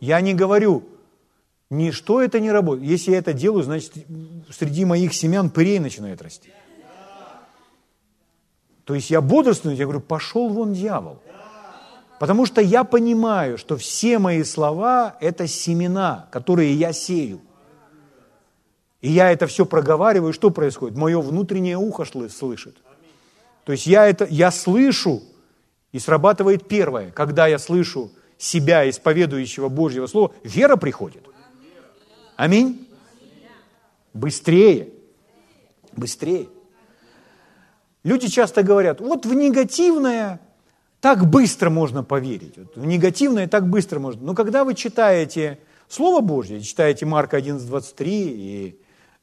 Я не говорю, ничто это не работает. Если я это делаю, значит, среди моих семян пырей начинает расти. То есть я бодрствую, я говорю, пошел вон дьявол. Потому что я понимаю, что все мои слова – это семена, которые я сею. И я это все проговариваю, что происходит? Мое внутреннее ухо слышит. То есть я, это, я слышу, и срабатывает первое. Когда я слышу себя, исповедующего Божьего Слова, вера приходит. Аминь. Быстрее. Быстрее. Люди часто говорят, вот в негативное так быстро можно поверить. Вот в негативное так быстро можно. Но когда вы читаете Слово Божье, читаете Марка 11.23 и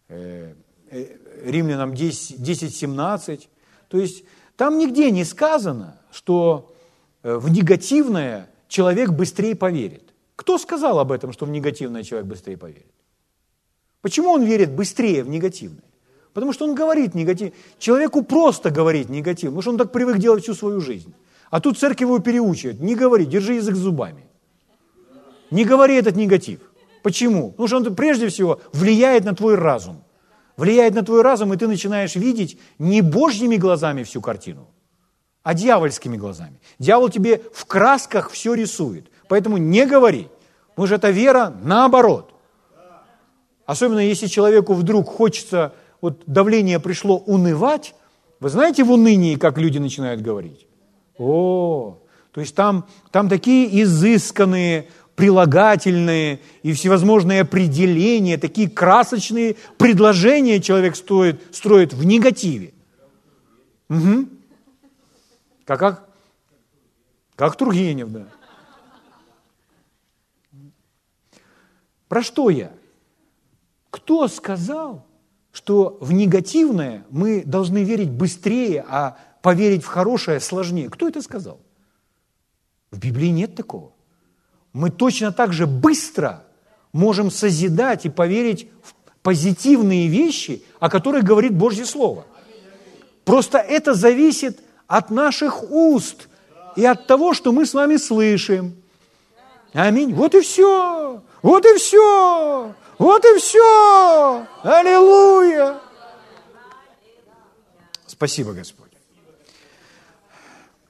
э, э, Римлянам 10.17, то есть там нигде не сказано, что э, в негативное человек быстрее поверит. Кто сказал об этом, что в негативное человек быстрее поверит? Почему он верит быстрее в негативное? Потому что он говорит негатив. Человеку просто говорить негатив, потому что он так привык делать всю свою жизнь. А тут церковь его переучивает. Не говори, держи язык зубами. Не говори этот негатив. Почему? Потому что он прежде всего влияет на твой разум. Влияет на твой разум, и ты начинаешь видеть не божьими глазами всю картину, а дьявольскими глазами. Дьявол тебе в красках все рисует. Поэтому не говори. Потому что эта вера наоборот. Особенно если человеку вдруг хочется, вот давление пришло унывать, вы знаете в унынии, как люди начинают говорить? О, то есть там, там такие изысканные, прилагательные и всевозможные определения, такие красочные предложения человек строит, строит в негативе. Угу. Как, как? Как Тургенев, да. Про что я? Кто сказал, что в негативное мы должны верить быстрее, а поверить в хорошее сложнее? Кто это сказал? В Библии нет такого. Мы точно так же быстро можем созидать и поверить в позитивные вещи, о которых говорит Божье Слово. Просто это зависит от наших уст и от того, что мы с вами слышим. Аминь. Вот и все. Вот и все. Вот и все. Аллилуйя. Спасибо, Господь.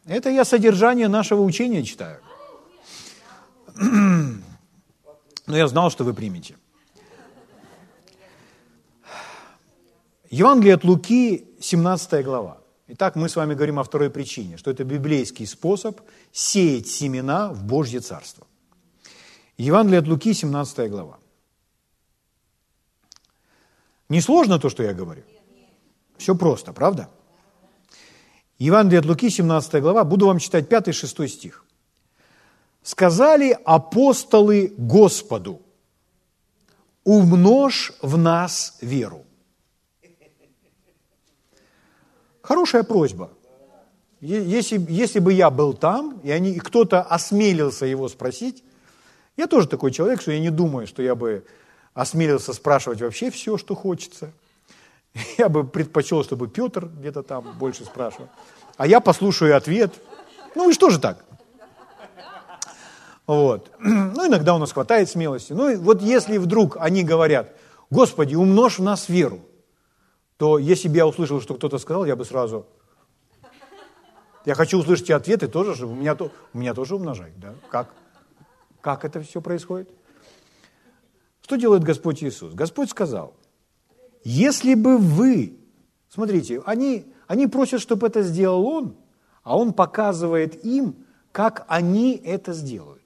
Это я содержание нашего учения читаю. <clears throat> Но я знал, что вы примете. Евангелие от Луки, 17 глава. Итак, мы с вами говорим о второй причине, что это библейский способ сеять семена в Божье Царство. Евангелие от Луки, 17 глава. Не сложно то, что я говорю? Все просто, правда? Евангелие от Луки, 17 глава. Буду вам читать 5-6 стих. «Сказали апостолы Господу, умножь в нас веру». Хорошая просьба. Если, если бы я был там, и, они, и кто-то осмелился его спросить, я тоже такой человек, что я не думаю, что я бы осмелился спрашивать вообще все, что хочется. <laughs> Я бы предпочел, чтобы Петр где-то там больше спрашивал. А я послушаю ответ. Ну и что же так? Вот. <clears throat> Ну, иногда у нас хватает смелости. Ну, и вот если вдруг они говорят, Господи, умножь в нас веру, то если бы я услышал, что кто-то сказал, я бы сразу... Я хочу услышать эти ответы тоже, чтобы у меня, у меня тоже умножать. Да? Как? Как это все происходит? Что делает Господь Иисус? Господь сказал, если бы вы, смотрите, они, они просят, чтобы это сделал Он, а Он показывает им, как они это сделают.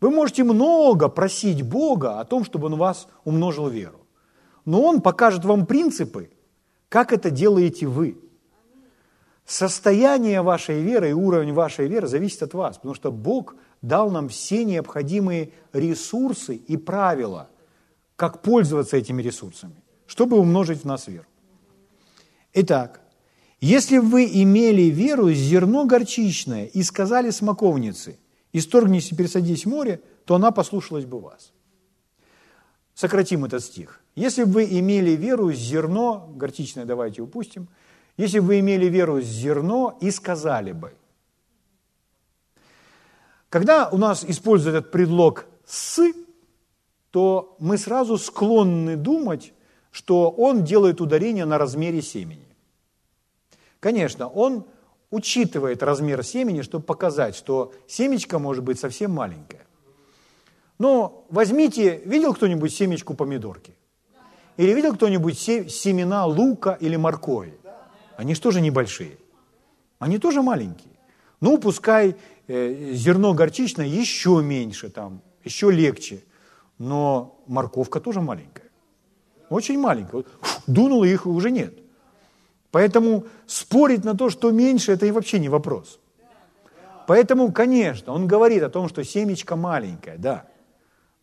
Вы можете много просить Бога о том, чтобы Он вас умножил веру. Но Он покажет вам принципы, как это делаете вы. Состояние вашей веры и уровень вашей веры зависит от вас, потому что Бог – дал нам все необходимые ресурсы и правила, как пользоваться этими ресурсами, чтобы умножить в нас веру. Итак, если вы имели веру зерно горчичное и сказали смоковнице, исторгнись и пересадись в море, то она послушалась бы вас. Сократим этот стих. Если бы вы имели веру зерно, горчичное давайте упустим, если бы вы имели веру зерно и сказали бы – когда у нас используют этот предлог «с», то мы сразу склонны думать, что он делает ударение на размере семени. Конечно, он учитывает размер семени, чтобы показать, что семечко может быть совсем маленькое. Но возьмите, видел кто-нибудь семечку помидорки? Или видел кто-нибудь семена лука или моркови? Они же тоже небольшие. Они тоже маленькие. Ну, пускай Э, зерно горчичное еще меньше, там, еще легче, но морковка тоже маленькая. Очень маленькая. Дунуло их уже нет. Поэтому спорить на то, что меньше, это и вообще не вопрос. Поэтому, конечно, он говорит о том, что семечко маленькое, да.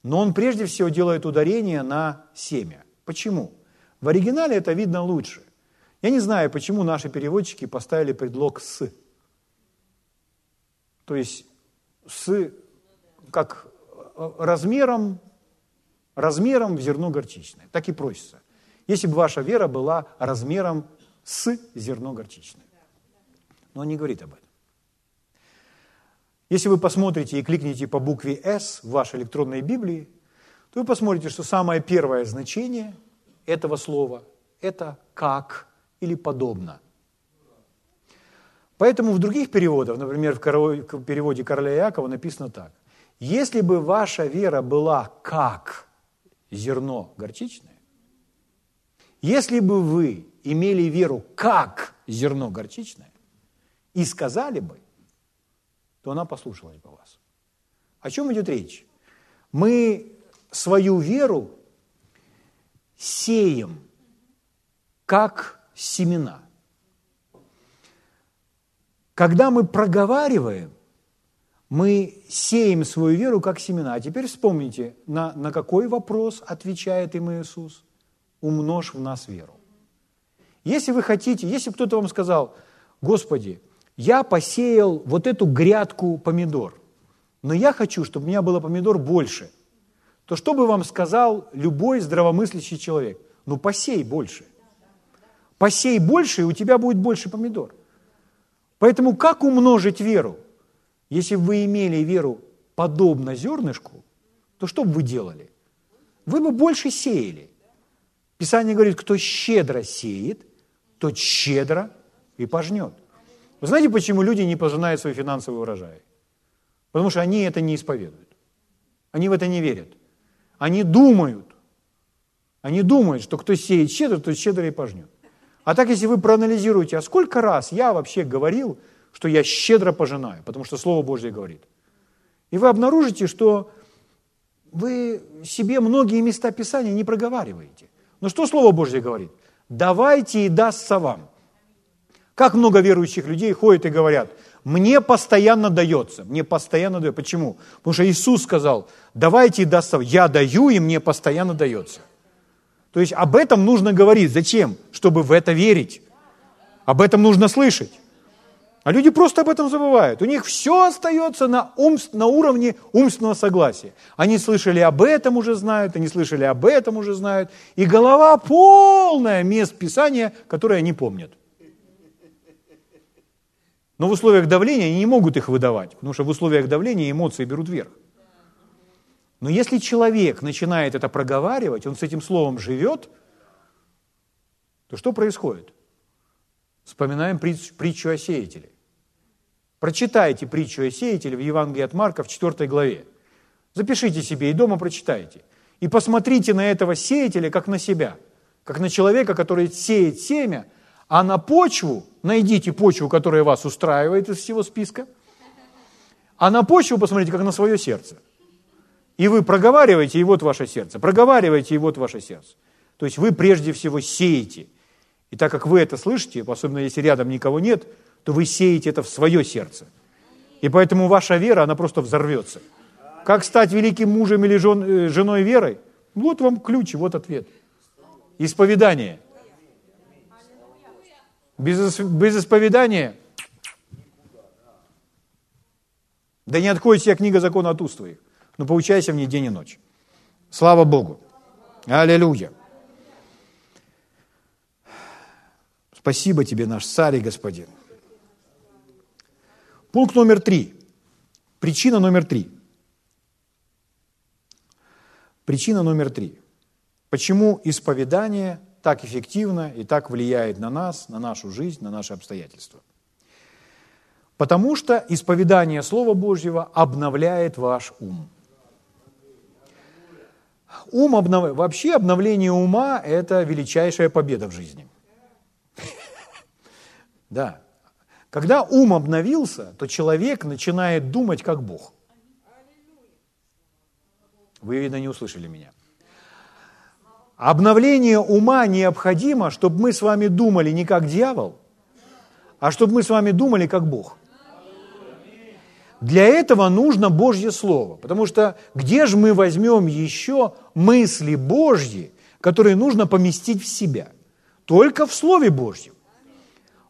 Но он прежде всего делает ударение на семя. Почему? В оригинале это видно лучше. Я не знаю, почему наши переводчики поставили предлог «с». То есть с как э, размером, размером в зерно горчичное. Так и просится. Если бы ваша вера была размером с зерно горчичное. Но он не говорит об этом. Если вы посмотрите и кликните по букве «С» в вашей электронной Библии, то вы посмотрите, что самое первое значение этого слова – это «как» или «подобно». Поэтому в других переводах, например, в переводе короля Иакова написано так. Если бы ваша вера была как зерно горчичное, если бы вы имели веру как зерно горчичное и сказали бы, то она послушалась бы вас. О чем идет речь? Мы свою веру сеем как семена. Когда мы проговариваем, мы сеем свою веру как семена. А теперь вспомните, на, на какой вопрос отвечает им Иисус? Умножь в нас веру. Если вы хотите, если кто-то вам сказал, Господи, я посеял вот эту грядку помидор, но я хочу, чтобы у меня было помидор больше, то что бы вам сказал любой здравомыслящий человек? Ну, посей больше. Посей больше, и у тебя будет больше помидор. Поэтому как умножить веру? Если бы вы имели веру подобно зернышку, то что бы вы делали? Вы бы больше сеяли. Писание говорит, кто щедро сеет, тот щедро и пожнет. Вы знаете, почему люди не пожинают свой финансовый урожай? Потому что они это не исповедуют. Они в это не верят. Они думают, они думают, что кто сеет щедро, тот щедро и пожнет. А так, если вы проанализируете, а сколько раз я вообще говорил, что я щедро пожинаю, потому что Слово Божье говорит. И вы обнаружите, что вы себе многие места Писания не проговариваете. Но что Слово Божье говорит? Давайте и дастся вам. Как много верующих людей ходят и говорят, мне постоянно дается, мне постоянно дается. Почему? Потому что Иисус сказал, давайте и дастся, я даю, и мне постоянно дается. То есть об этом нужно говорить. Зачем? Чтобы в это верить. Об этом нужно слышать. А люди просто об этом забывают. У них все остается на, умств, на уровне умственного согласия. Они слышали об этом уже знают, они слышали об этом уже знают. И голова полная мест Писания, которые они помнят. Но в условиях давления они не могут их выдавать, потому что в условиях давления эмоции берут верх. Но если человек начинает это проговаривать, он с этим словом живет, то что происходит? Вспоминаем притчу о сеятеле. Прочитайте притчу о сеятеле в Евангелии от Марка в 4 главе. Запишите себе и дома прочитайте. И посмотрите на этого сеятеля как на себя, как на человека, который сеет семя, а на почву, найдите почву, которая вас устраивает из всего списка, а на почву посмотрите, как на свое сердце. И вы проговариваете, и вот ваше сердце, проговариваете, и вот ваше сердце. То есть вы прежде всего сеете. И так как вы это слышите, особенно если рядом никого нет, то вы сеете это в свое сердце. И поэтому ваша вера, она просто взорвется. Как стать великим мужем или жен, э, женой верой? Вот вам ключ, вот ответ. Исповедание. Без, без исповедания да не отходит вся книга закона от уст твоих, но поучайся в ней день и ночь. Слава Богу. Аллилуйя. Спасибо тебе, наш царь и господин. Пункт номер три. Причина номер три. Причина номер три. Почему исповедание так эффективно и так влияет на нас, на нашу жизнь, на наши обстоятельства? Потому что исповедание Слова Божьего обновляет ваш ум. Ум обнов... Вообще обновление ума – это величайшая победа в жизни. <laughs> Да. Когда ум обновился, то человек начинает думать как Бог. Вы, видно, не услышали меня. Обновление ума необходимо, чтобы мы с вами думали не как дьявол, а чтобы мы с вами думали как Бог. Для этого нужно Божье Слово, потому что где же мы возьмем еще мысли Божьи, которые нужно поместить в себя? Только в Слове Божьем.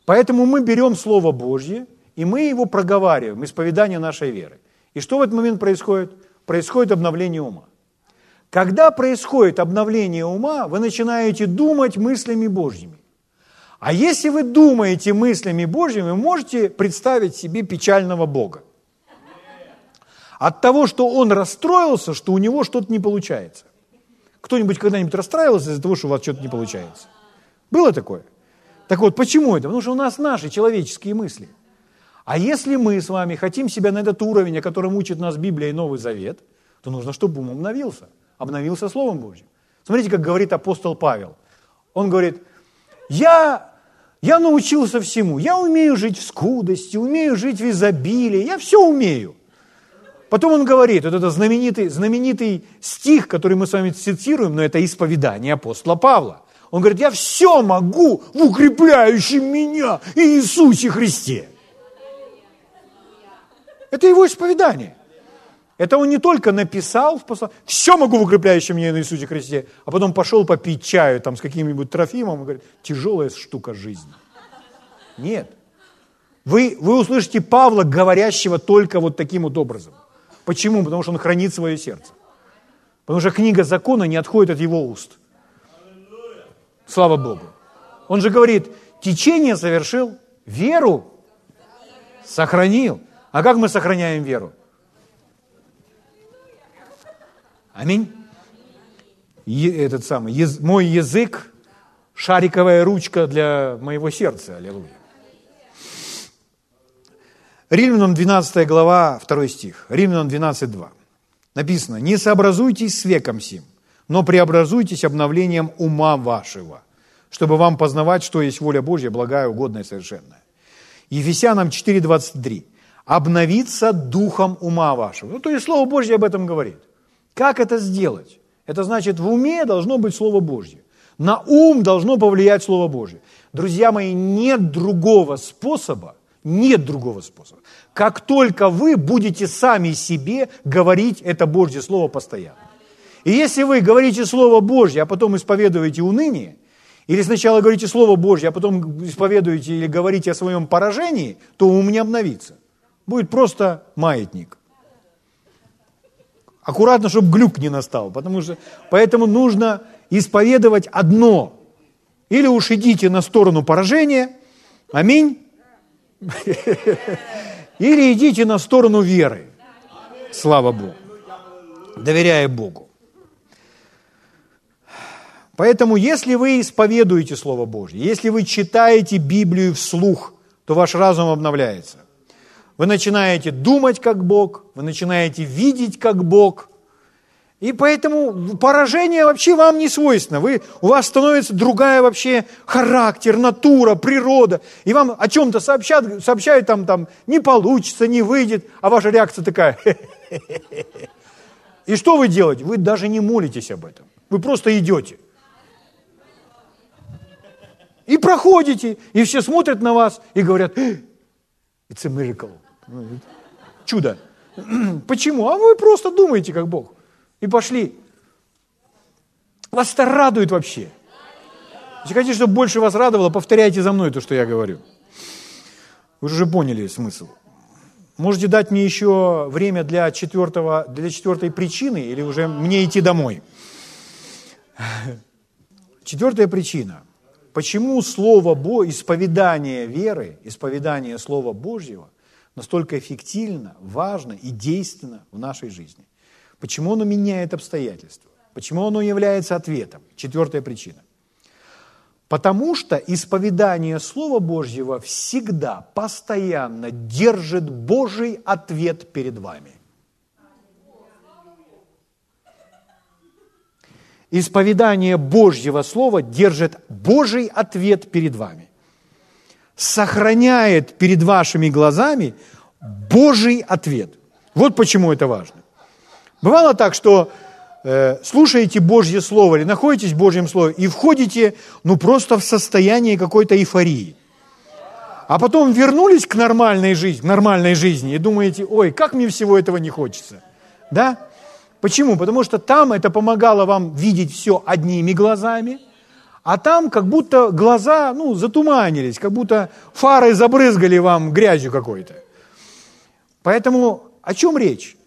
Поэтому мы берем Слово Божье, и мы его проговариваем, исповедание нашей веры. И что в этот момент происходит? Происходит обновление ума. Когда происходит обновление ума, вы начинаете думать мыслями Божьими. А если вы думаете мыслями Божьими, вы можете представить себе печального Бога. От того, что он расстроился, что у него что-то не получается. Кто-нибудь когда-нибудь расстраивался из-за того, что у вас что-то не получается? Было такое? Так вот, почему это? Потому что у нас наши человеческие мысли. А если мы с вами хотим себя на этот уровень, о котором учит нас Библия и Новый Завет, то нужно, чтобы ум обновился. Обновился Словом Божьим. Смотрите, как говорит апостол Павел. Он говорит, я, я научился всему. Я умею жить в скудости, умею жить в изобилии. Я все умею. Потом он говорит, вот это знаменитый, знаменитый стих, который мы с вами цитируем, но это исповедание апостола Павла. Он говорит, я все могу в укрепляющем меня Иисусе Христе. Это его исповедание. Это он не только написал, все могу в укрепляющем меня Иисусе Христе, а потом пошел попить чаю там с каким-нибудь Трофимом и говорит, тяжелая штука жизни. Нет. Вы, вы услышите Павла, говорящего только вот таким вот образом. Почему? Потому что он хранит свое сердце. Потому что книга закона не отходит от его уст. Слава Богу. Он же говорит, течение совершил, веру сохранил. А как мы сохраняем веру? Аминь. Е, этот самый, ез, мой язык, шариковая ручка для моего сердца. Аллилуйя. Римлянам 12 глава, 2 стих. Римлянам 12, 2. Написано, не сообразуйтесь с веком сим, но преобразуйтесь обновлением ума вашего, чтобы вам познавать, что есть воля Божья, благая, угодная и совершенная. Ефесянам 4:23. Обновиться духом ума вашего. Ну, то есть Слово Божье об этом говорит. Как это сделать? Это значит, в уме должно быть Слово Божье. На ум должно повлиять Слово Божье. Друзья мои, нет другого способа, нет другого способа. Как только вы будете сами себе говорить это Божье Слово постоянно. И если вы говорите Слово Божье, а потом исповедуете уныние, или сначала говорите Слово Божье, а потом исповедуете или говорите о своем поражении, то ум не обновится. Будет просто маятник. Аккуратно, чтобы глюк не настал, потому что поэтому нужно исповедовать одно. Или уж идите на сторону поражения, аминь, или идите на сторону веры. Слава Богу. Доверяя Богу. Поэтому, если вы исповедуете Слово Божье, если вы читаете Библию вслух, то ваш разум обновляется. Вы начинаете думать как Бог, вы начинаете видеть как Бог. И поэтому поражение вообще вам не свойственно. Вы, у вас становится другая вообще характер, натура, природа. И вам о чем-то сообщают, сообщают там, там, не получится, не выйдет, а ваша реакция такая. <laughs> И что вы делаете? Вы даже не молитесь об этом. Вы просто идете. И проходите, и все смотрят на вас и говорят, it's a miracle. Чудо. <clears throat> Почему? А вы просто думаете, как Бог. И пошли. Вас это радует вообще. Если хотите, чтобы больше вас радовало, повторяйте за мной то, что я говорю. Вы уже поняли смысл. Можете дать мне еще время для, четвертого, для четвертой причины или уже мне идти домой? Четвертая причина – Почему Слово Божье, исповедание веры, исповедание Слова Божьего настолько эффективно, важно и действенно в нашей жизни? Почему оно меняет обстоятельства? Почему оно является ответом? Четвертая причина. Потому что исповедание Слова Божьего всегда, постоянно держит Божий ответ перед вами. Исповедание Божьего Слова держит Божий ответ перед вами. Сохраняет перед вашими глазами Божий ответ. Вот почему это важно. Бывало так, что э, слушаете Божье Слово или находитесь в Божьем Слове и входите, ну, просто в состояние какой-то эйфории. А потом вернулись к нормальной жизни, нормальной жизни и думаете, ой, как мне всего этого не хочется. Да? Почему? Потому что там это помогало вам видеть все одними глазами, а там как будто глаза, ну, затуманились, как будто фары забрызгали вам грязью какой-то. Поэтому о чем речь?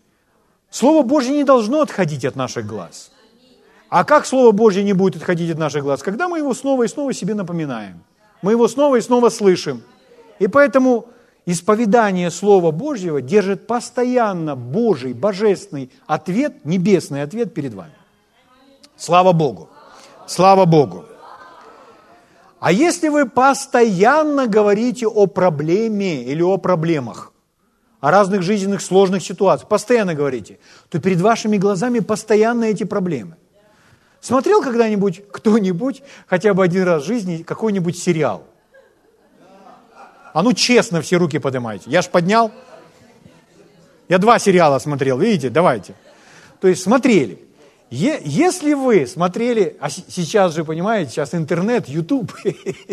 Слово Божье не должно отходить от наших глаз. А как Слово Божье не будет отходить от наших глаз? Когда мы его снова и снова себе напоминаем. Мы его снова и снова слышим. И поэтому исповедание Слова Божьего держит постоянно Божий, божественный ответ, небесный ответ перед вами. Слава Богу! Слава Богу! А если вы постоянно говорите о проблеме или о проблемах, о разных жизненных сложных ситуациях, постоянно говорите, то перед вашими глазами постоянно эти проблемы. Смотрел когда-нибудь кто-нибудь хотя бы один раз в жизни какой-нибудь сериал? А ну честно все руки поднимайте. Я ж поднял. Я два сериала смотрел, видите, давайте. То есть смотрели. Е- если вы смотрели, а сейчас же, понимаете, сейчас интернет, YouTube,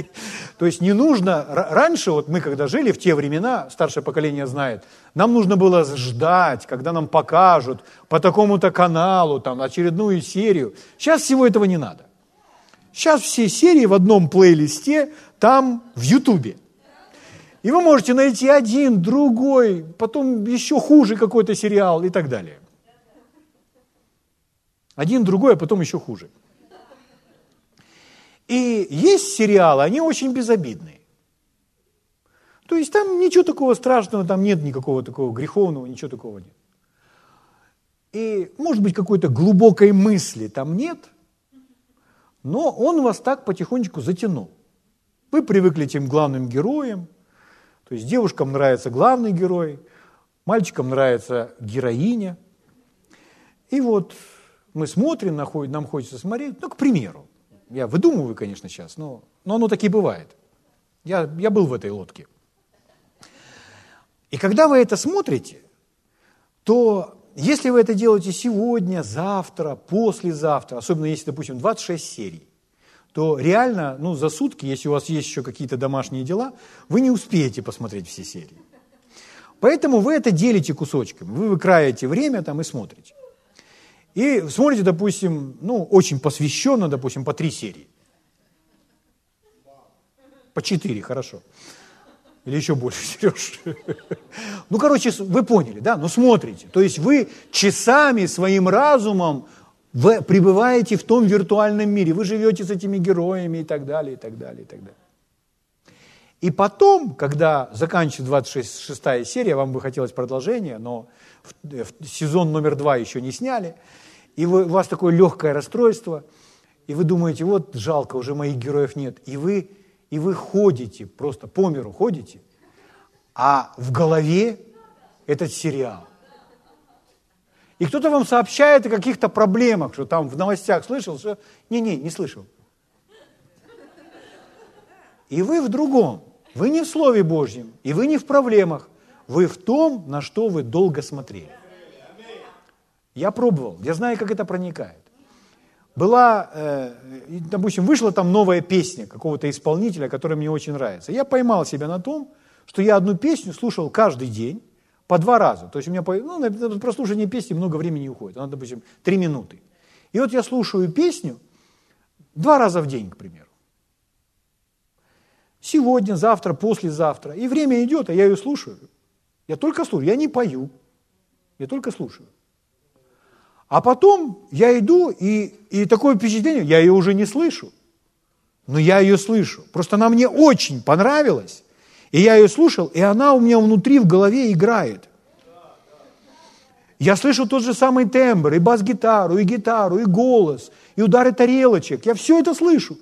<laughs> то есть не нужно, раньше, вот мы когда жили в те времена, старшее поколение знает, нам нужно было ждать, когда нам покажут по такому-то каналу, там, очередную серию. Сейчас всего этого не надо. Сейчас все серии в одном плейлисте, там в Ютубе. И вы можете найти один, другой, потом еще хуже какой-то сериал и так далее. Один, другой, а потом еще хуже. И есть сериалы, они очень безобидные. То есть там ничего такого страшного, там нет никакого такого греховного, ничего такого нет. И, может быть, какой-то глубокой мысли там нет, но он вас так потихонечку затянул. Вы привыкли этим главным героям, то есть девушкам нравится главный герой, мальчикам нравится героиня. И вот мы смотрим, нам хочется смотреть, ну, к примеру. Я выдумываю, конечно, сейчас, но, но оно так и бывает. Я, я был в этой лодке. И когда вы это смотрите, то если вы это делаете сегодня, завтра, послезавтра, особенно если, допустим, 26 серий, то реально, ну, за сутки, если у вас есть еще какие-то домашние дела, вы не успеете посмотреть все серии. Поэтому вы это делите кусочками, вы выкраиваете время там и смотрите. И смотрите, допустим, ну, очень посвященно, допустим, по три серии. По четыре, хорошо. Или еще больше, <laughs> Сереж. Ну, короче, вы поняли, да? Ну, смотрите. То есть вы часами своим разумом вы пребываете в том виртуальном мире. Вы живете с этими героями и так далее, и так далее, и так далее. И потом, когда заканчивается 26 серия, вам бы хотелось продолжения, но сезон номер два еще не сняли, и вы, у вас такое легкое расстройство, и вы думаете, вот жалко, уже моих героев нет, и вы и вы ходите, просто по миру ходите, а в голове этот сериал. И кто-то вам сообщает о каких-то проблемах, что там в новостях слышал, что... Не-не, не слышал. И вы в другом. Вы не в Слове Божьем, и вы не в проблемах. Вы в том, на что вы долго смотрели. Я пробовал, я знаю, как это проникает была, э, допустим, вышла там новая песня какого-то исполнителя, которая мне очень нравится. Я поймал себя на том, что я одну песню слушал каждый день по два раза. То есть у меня ну, на прослушивание песни много времени уходит. Она, допустим, три минуты. И вот я слушаю песню два раза в день, к примеру. Сегодня, завтра, послезавтра. И время идет, а я ее слушаю. Я только слушаю, я не пою. Я только слушаю. А потом я иду, и, и такое впечатление, я ее уже не слышу, но я ее слышу. Просто она мне очень понравилась, и я ее слушал, и она у меня внутри в голове играет. Я слышу тот же самый тембр, и бас-гитару, и гитару, и голос, и удары тарелочек. Я все это слышу.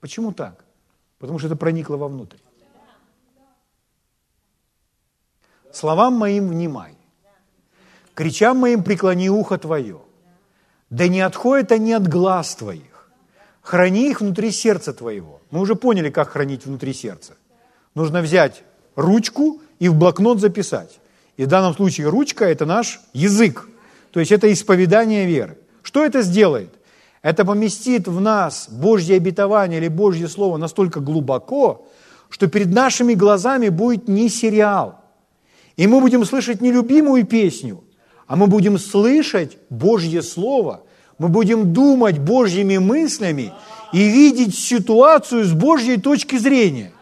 Почему так? Потому что это проникло вовнутрь. Словам моим внимай, кричам моим преклони ухо твое, да не отходят они от глаз твоих, храни их внутри сердца твоего. Мы уже поняли, как хранить внутри сердца. Нужно взять ручку и в блокнот записать. И в данном случае ручка – это наш язык. То есть это исповедание веры. Что это сделает? Это поместит в нас Божье обетование или Божье Слово настолько глубоко, что перед нашими глазами будет не сериал. И мы будем слышать не любимую песню, а мы будем слышать Божье Слово, мы будем думать Божьими мыслями и видеть ситуацию с Божьей точки зрения.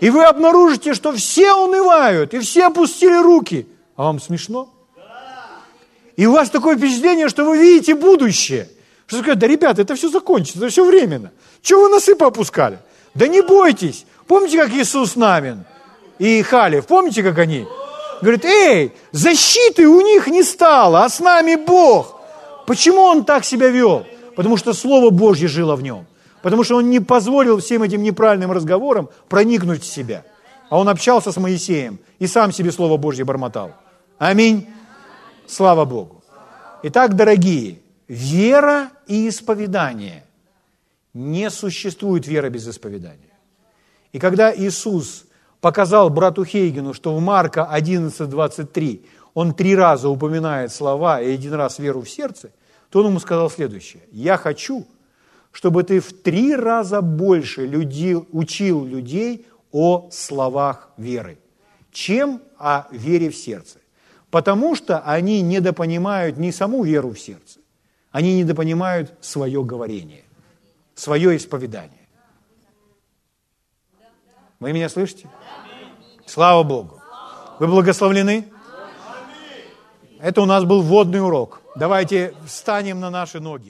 И вы обнаружите, что все унывают, и все опустили руки. А вам смешно? И у вас такое впечатление, что вы видите будущее. Что сказать, да, ребята, это все закончится, это все временно. Чего вы носы поопускали? Да не бойтесь. Помните, как Иисус Навин и Халев, помните, как они? Говорит, эй, защиты у них не стало, а с нами Бог. Почему он так себя вел? Потому что Слово Божье жило в нем. Потому что он не позволил всем этим неправильным разговорам проникнуть в себя. А он общался с Моисеем и сам себе Слово Божье бормотал. Аминь. Слава Богу. Итак, дорогие, вера и исповедание. Не существует вера без исповедания. И когда Иисус показал брату Хейгену, что в Марка 11.23 он три раза упоминает слова и один раз веру в сердце, то он ему сказал следующее. «Я хочу, чтобы ты в три раза больше людей, учил людей о словах веры, чем о вере в сердце. Потому что они недопонимают не саму веру в сердце, они недопонимают свое говорение, свое исповедание. Вы меня слышите? Слава Богу. Вы благословлены? Это у нас был вводный урок. Давайте встанем на наши ноги.